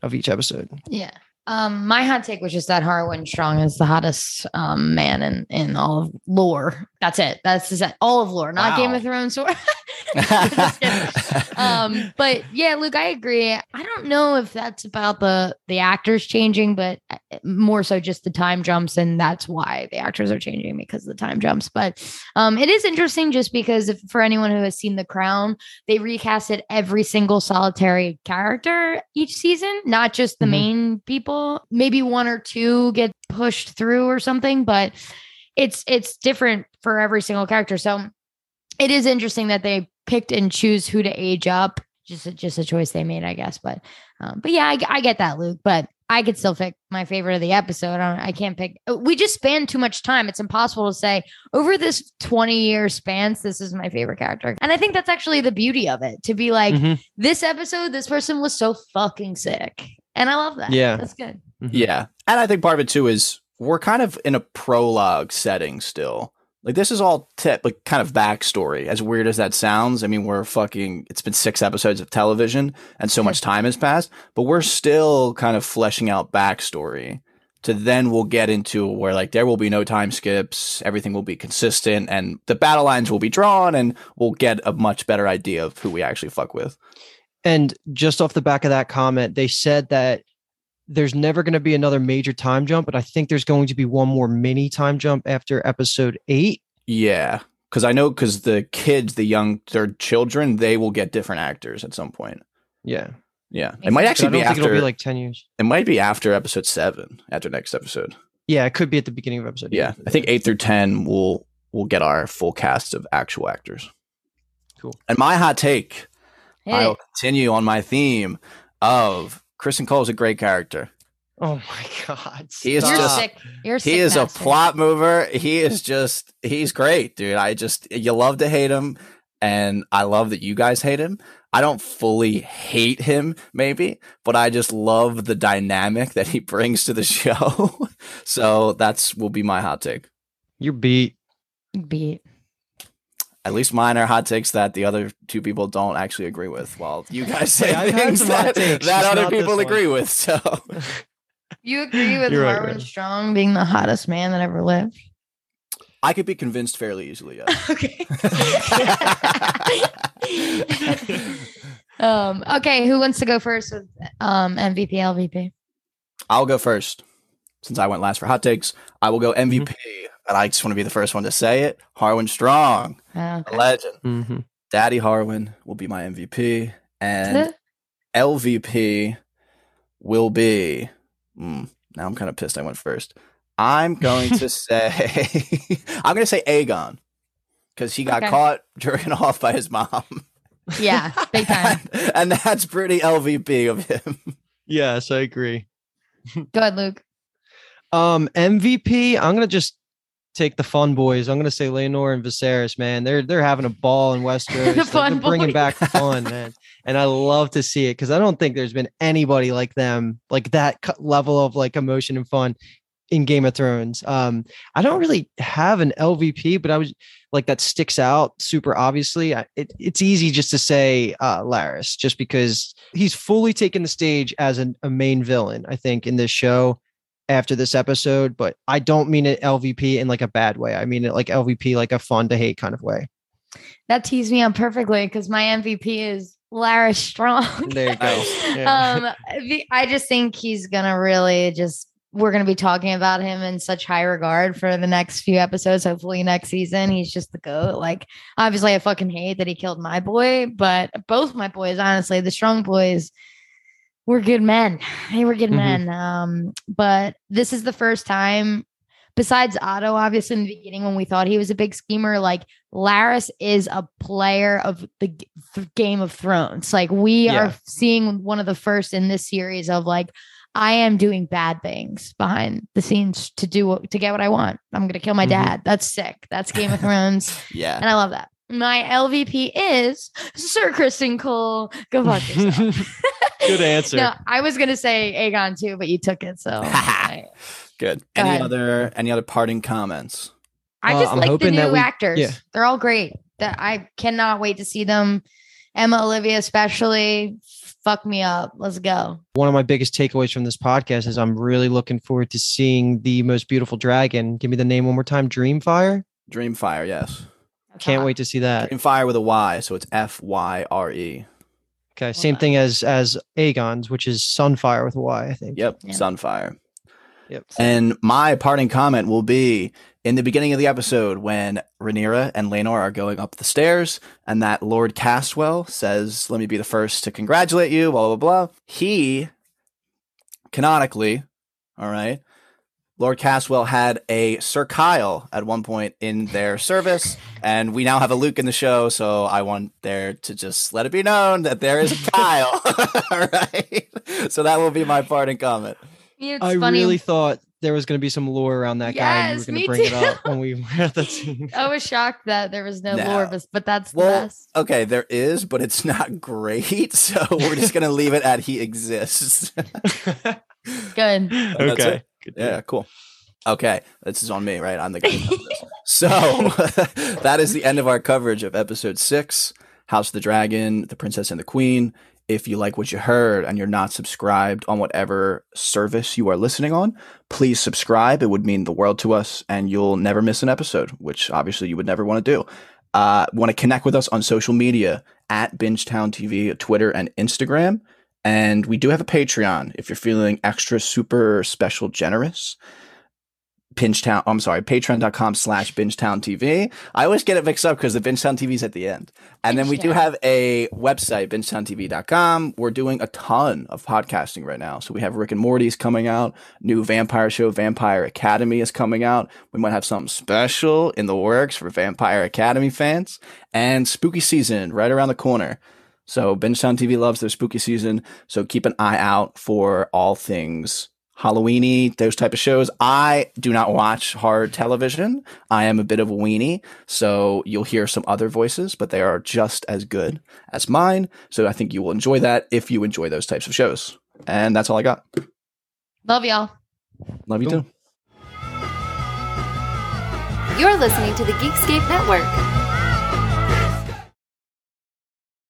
of each episode. Yeah. Um, my hot take was just that Harwin Strong is the hottest um man in in all of lore. That's it. That's just it. all of lore, not Game of Thrones. Or <laughs> <laughs> um, but yeah, Luke, I agree. I don't know if that's about the the actors changing, but more so just the time jumps, and that's why the actors are changing because of the time jumps. But um, it is interesting just because if for anyone who has seen The Crown, they recasted every single solitary character each season, not just the Mhm. main people. Maybe one or two get pushed through or something, but it's it's different for every single character. So it is interesting that they picked and choose who to age up. Just a, just a choice they made, I guess. But um, but yeah, I, I get that, Luke. But I could still pick my favorite of the episode. I, I can't pick. uh, We just span too much time. It's impossible to say over this twenty year span. This is my favorite character, and I think that's actually the beauty of it. To be like Mhm. this episode, this person was so fucking sick, and I love that. Yeah. that's good. Yeah. And I think part of it too is we're kind of in a prologue setting still. Like this is all tip, like kind of backstory. As weird as that sounds, I mean, we're fucking. It's been six episodes of television, and so much time has passed, but we're still kind of fleshing out backstory. To then we'll get into where like there will be no time skips, everything will be consistent, and the battle lines will be drawn, and we'll get a much better idea of who we actually fuck with. And just off the back of that comment, they said that there's never going to be another major time jump, but I think there's going to be one more mini time jump after episode eight. Yeah, because I know because the kids, the young, their children, they will get different actors at some point. Yeah. Yeah, it might sense. I actually don't be think after. it'll be like 10 years. it might be after episode seven, after next episode. Yeah, it could be at the beginning of episode. Yeah, eight. I think eight through ten will we'll get our full cast of actual actors. Cool. And my hot take, Hit I'll continue on my theme of Criston Cole is a great character. Oh my god. He is You're just- sick. You're he sick is a plot mover. He is just he's great, dude. I just you love to hate him, and I love that you guys hate him. I don't fully hate him, maybe, but I just love the dynamic that he <laughs> brings to the show. <laughs> so that's will be my hot take. You're beat. Beat. At least mine are hot takes that the other two people don't actually agree with. While you <laughs> guys say Hey, things that, takes, that other not this people one. agree with. So You agree with You're right, Marvin right. Strong being the hottest man that ever lived? I could be convinced fairly easily. Yeah. <laughs> Okay. <laughs> um, okay, who wants to go first with um MVP, LVP? I'll go first. Since I went last for hot takes, I will go MVP. Mm-hmm. And I just want to be the first one to say it. Harwin Strong, Uh, a legend. Mm-hmm. Daddy Harwin will be my MVP. And LVP will be. Mm, now I'm kind of pissed I went first. I'm going to <laughs> say. <laughs> I'm going to say Aegon. Because he got Okay. caught <laughs> jerking off by his mom. yeah, big time. and that's pretty LVP of him. Yes, I agree. Go ahead, Luke. Um, MVP. I'm gonna just take the fun boys. I'm gonna say Laenor and Viserys. Man, they're they're having a ball in <laughs> Westeros. They're- fun they're bringing boys. back fun, man. And I love to see it because I don't think there's been anybody like them, like that level of like emotion and fun in Game of Thrones. Um, I don't really have an LVP, but I was like that sticks out super obviously. I, it, it's easy just to say uh, Larys, just because he's fully taken the stage as an, a main villain. I think in this show after this episode, but I don't mean it LVP in like a bad way. I mean it like LVP, like a fun to hate kind of way. That teased me out perfectly because my MVP is Larys Strong. There you go. <laughs> Yeah. um, I just think he's gonna really just. We're gonna be talking about him in such high regard for the next few episodes. Hopefully, next season he's just the goat. Like, obviously, I fucking hate that he killed my boy, but both my boys, honestly, the strong boys, were good men. They were good Mhm. men. Um, but this is the first time. Besides Otto, obviously in the beginning when we thought he was a big schemer, like Larys is a player of the th- Game of Thrones. Like we Yeah. are seeing one of the first in this series of like I am doing bad things behind the scenes to do what- to get what I want. I'm gonna kill my Mhm. dad. That's sick. That's Game of <laughs> Thrones, Yeah. and I love that. My LVP is Sir Criston Cole. Go fuck <laughs> yourself. Good answer. No, I was gonna say Aegon too, but you took it. So <laughs> I, Good. Go any ahead. other any other parting comments? I Uh, just I'm like the hoping that new we- actors. yeah. They're all great. That I cannot wait to see them. Emma Olivia, especially, fuck me up. Let's go. One of my biggest takeaways from this podcast is I'm really looking forward to seeing the most beautiful dragon. Give me the name one more time. Dreamfyre. Dreamfyre, yes. Can't wait to see that. Dreamfyre with a Y, so it's F Y R E. Okay, same on. thing as as Aegon's, which is Sunfyre with a Y. I think. Yep, Yeah. Sunfyre. Yep. And my parting comment will be in the beginning of the episode when Rhaenyra and Laenor are going up the stairs, and that Lord Caswell says, "Let me be the first to congratulate you." Blah blah blah. He, canonically, all right. Lord Caswell had a Sir Kyle at one point in their service, and we now have a Luke in the show. So I want there to just let it be known that there is a Kyle. <laughs> all right. So that will be my parting comment. It's I funny. really thought there was going to be some lore around that guy. And Yes, were me going to bring it too. up when we were at that scene. <laughs> I was shocked that there was no No. lore, but, but that's the Well, best. okay, there is, but it's not great. <laughs> So we're just gonna leave it at he exists. Good. That's okay. It. yeah, cool. Okay, this is on me, right? I'm the <laughs> guy. so <laughs> that is the end of our coverage of episode six, House of the Dragon, The Princess and the Queen. If you like what you heard and you're not subscribed on whatever service you are listening on, please subscribe. It would mean the world to us, and you'll never miss an episode, which obviously you would never want to do. Uh, want to connect with us on social media at Bingetown TV, Twitter, and Instagram. And we do have a Patreon if you're feeling extra super special generous. Bingetown, I'm sorry, patreon.com slash Bingetown TV. I always get it mixed up because the Bingetown TV is at the end. And then we do have a website, bingetowntv.com. We're doing a ton of podcasting right now. So we have Rick and Morty's coming out, new vampire show, Vampire Academy is coming out. We might have something special in the works for Vampire Academy fans and spooky season right around the corner. So Bingetown TV loves their spooky season. So keep an eye out for all things Halloweeny, those type of shows. I do not watch hard television. I am a bit of a weenie, so you'll hear some other voices, but they are just as good as mine. So I think you will enjoy that if you enjoy those types of shows. And that's all I got. Love y'all. Love you Cool. too. You're listening to the Geekscape Network.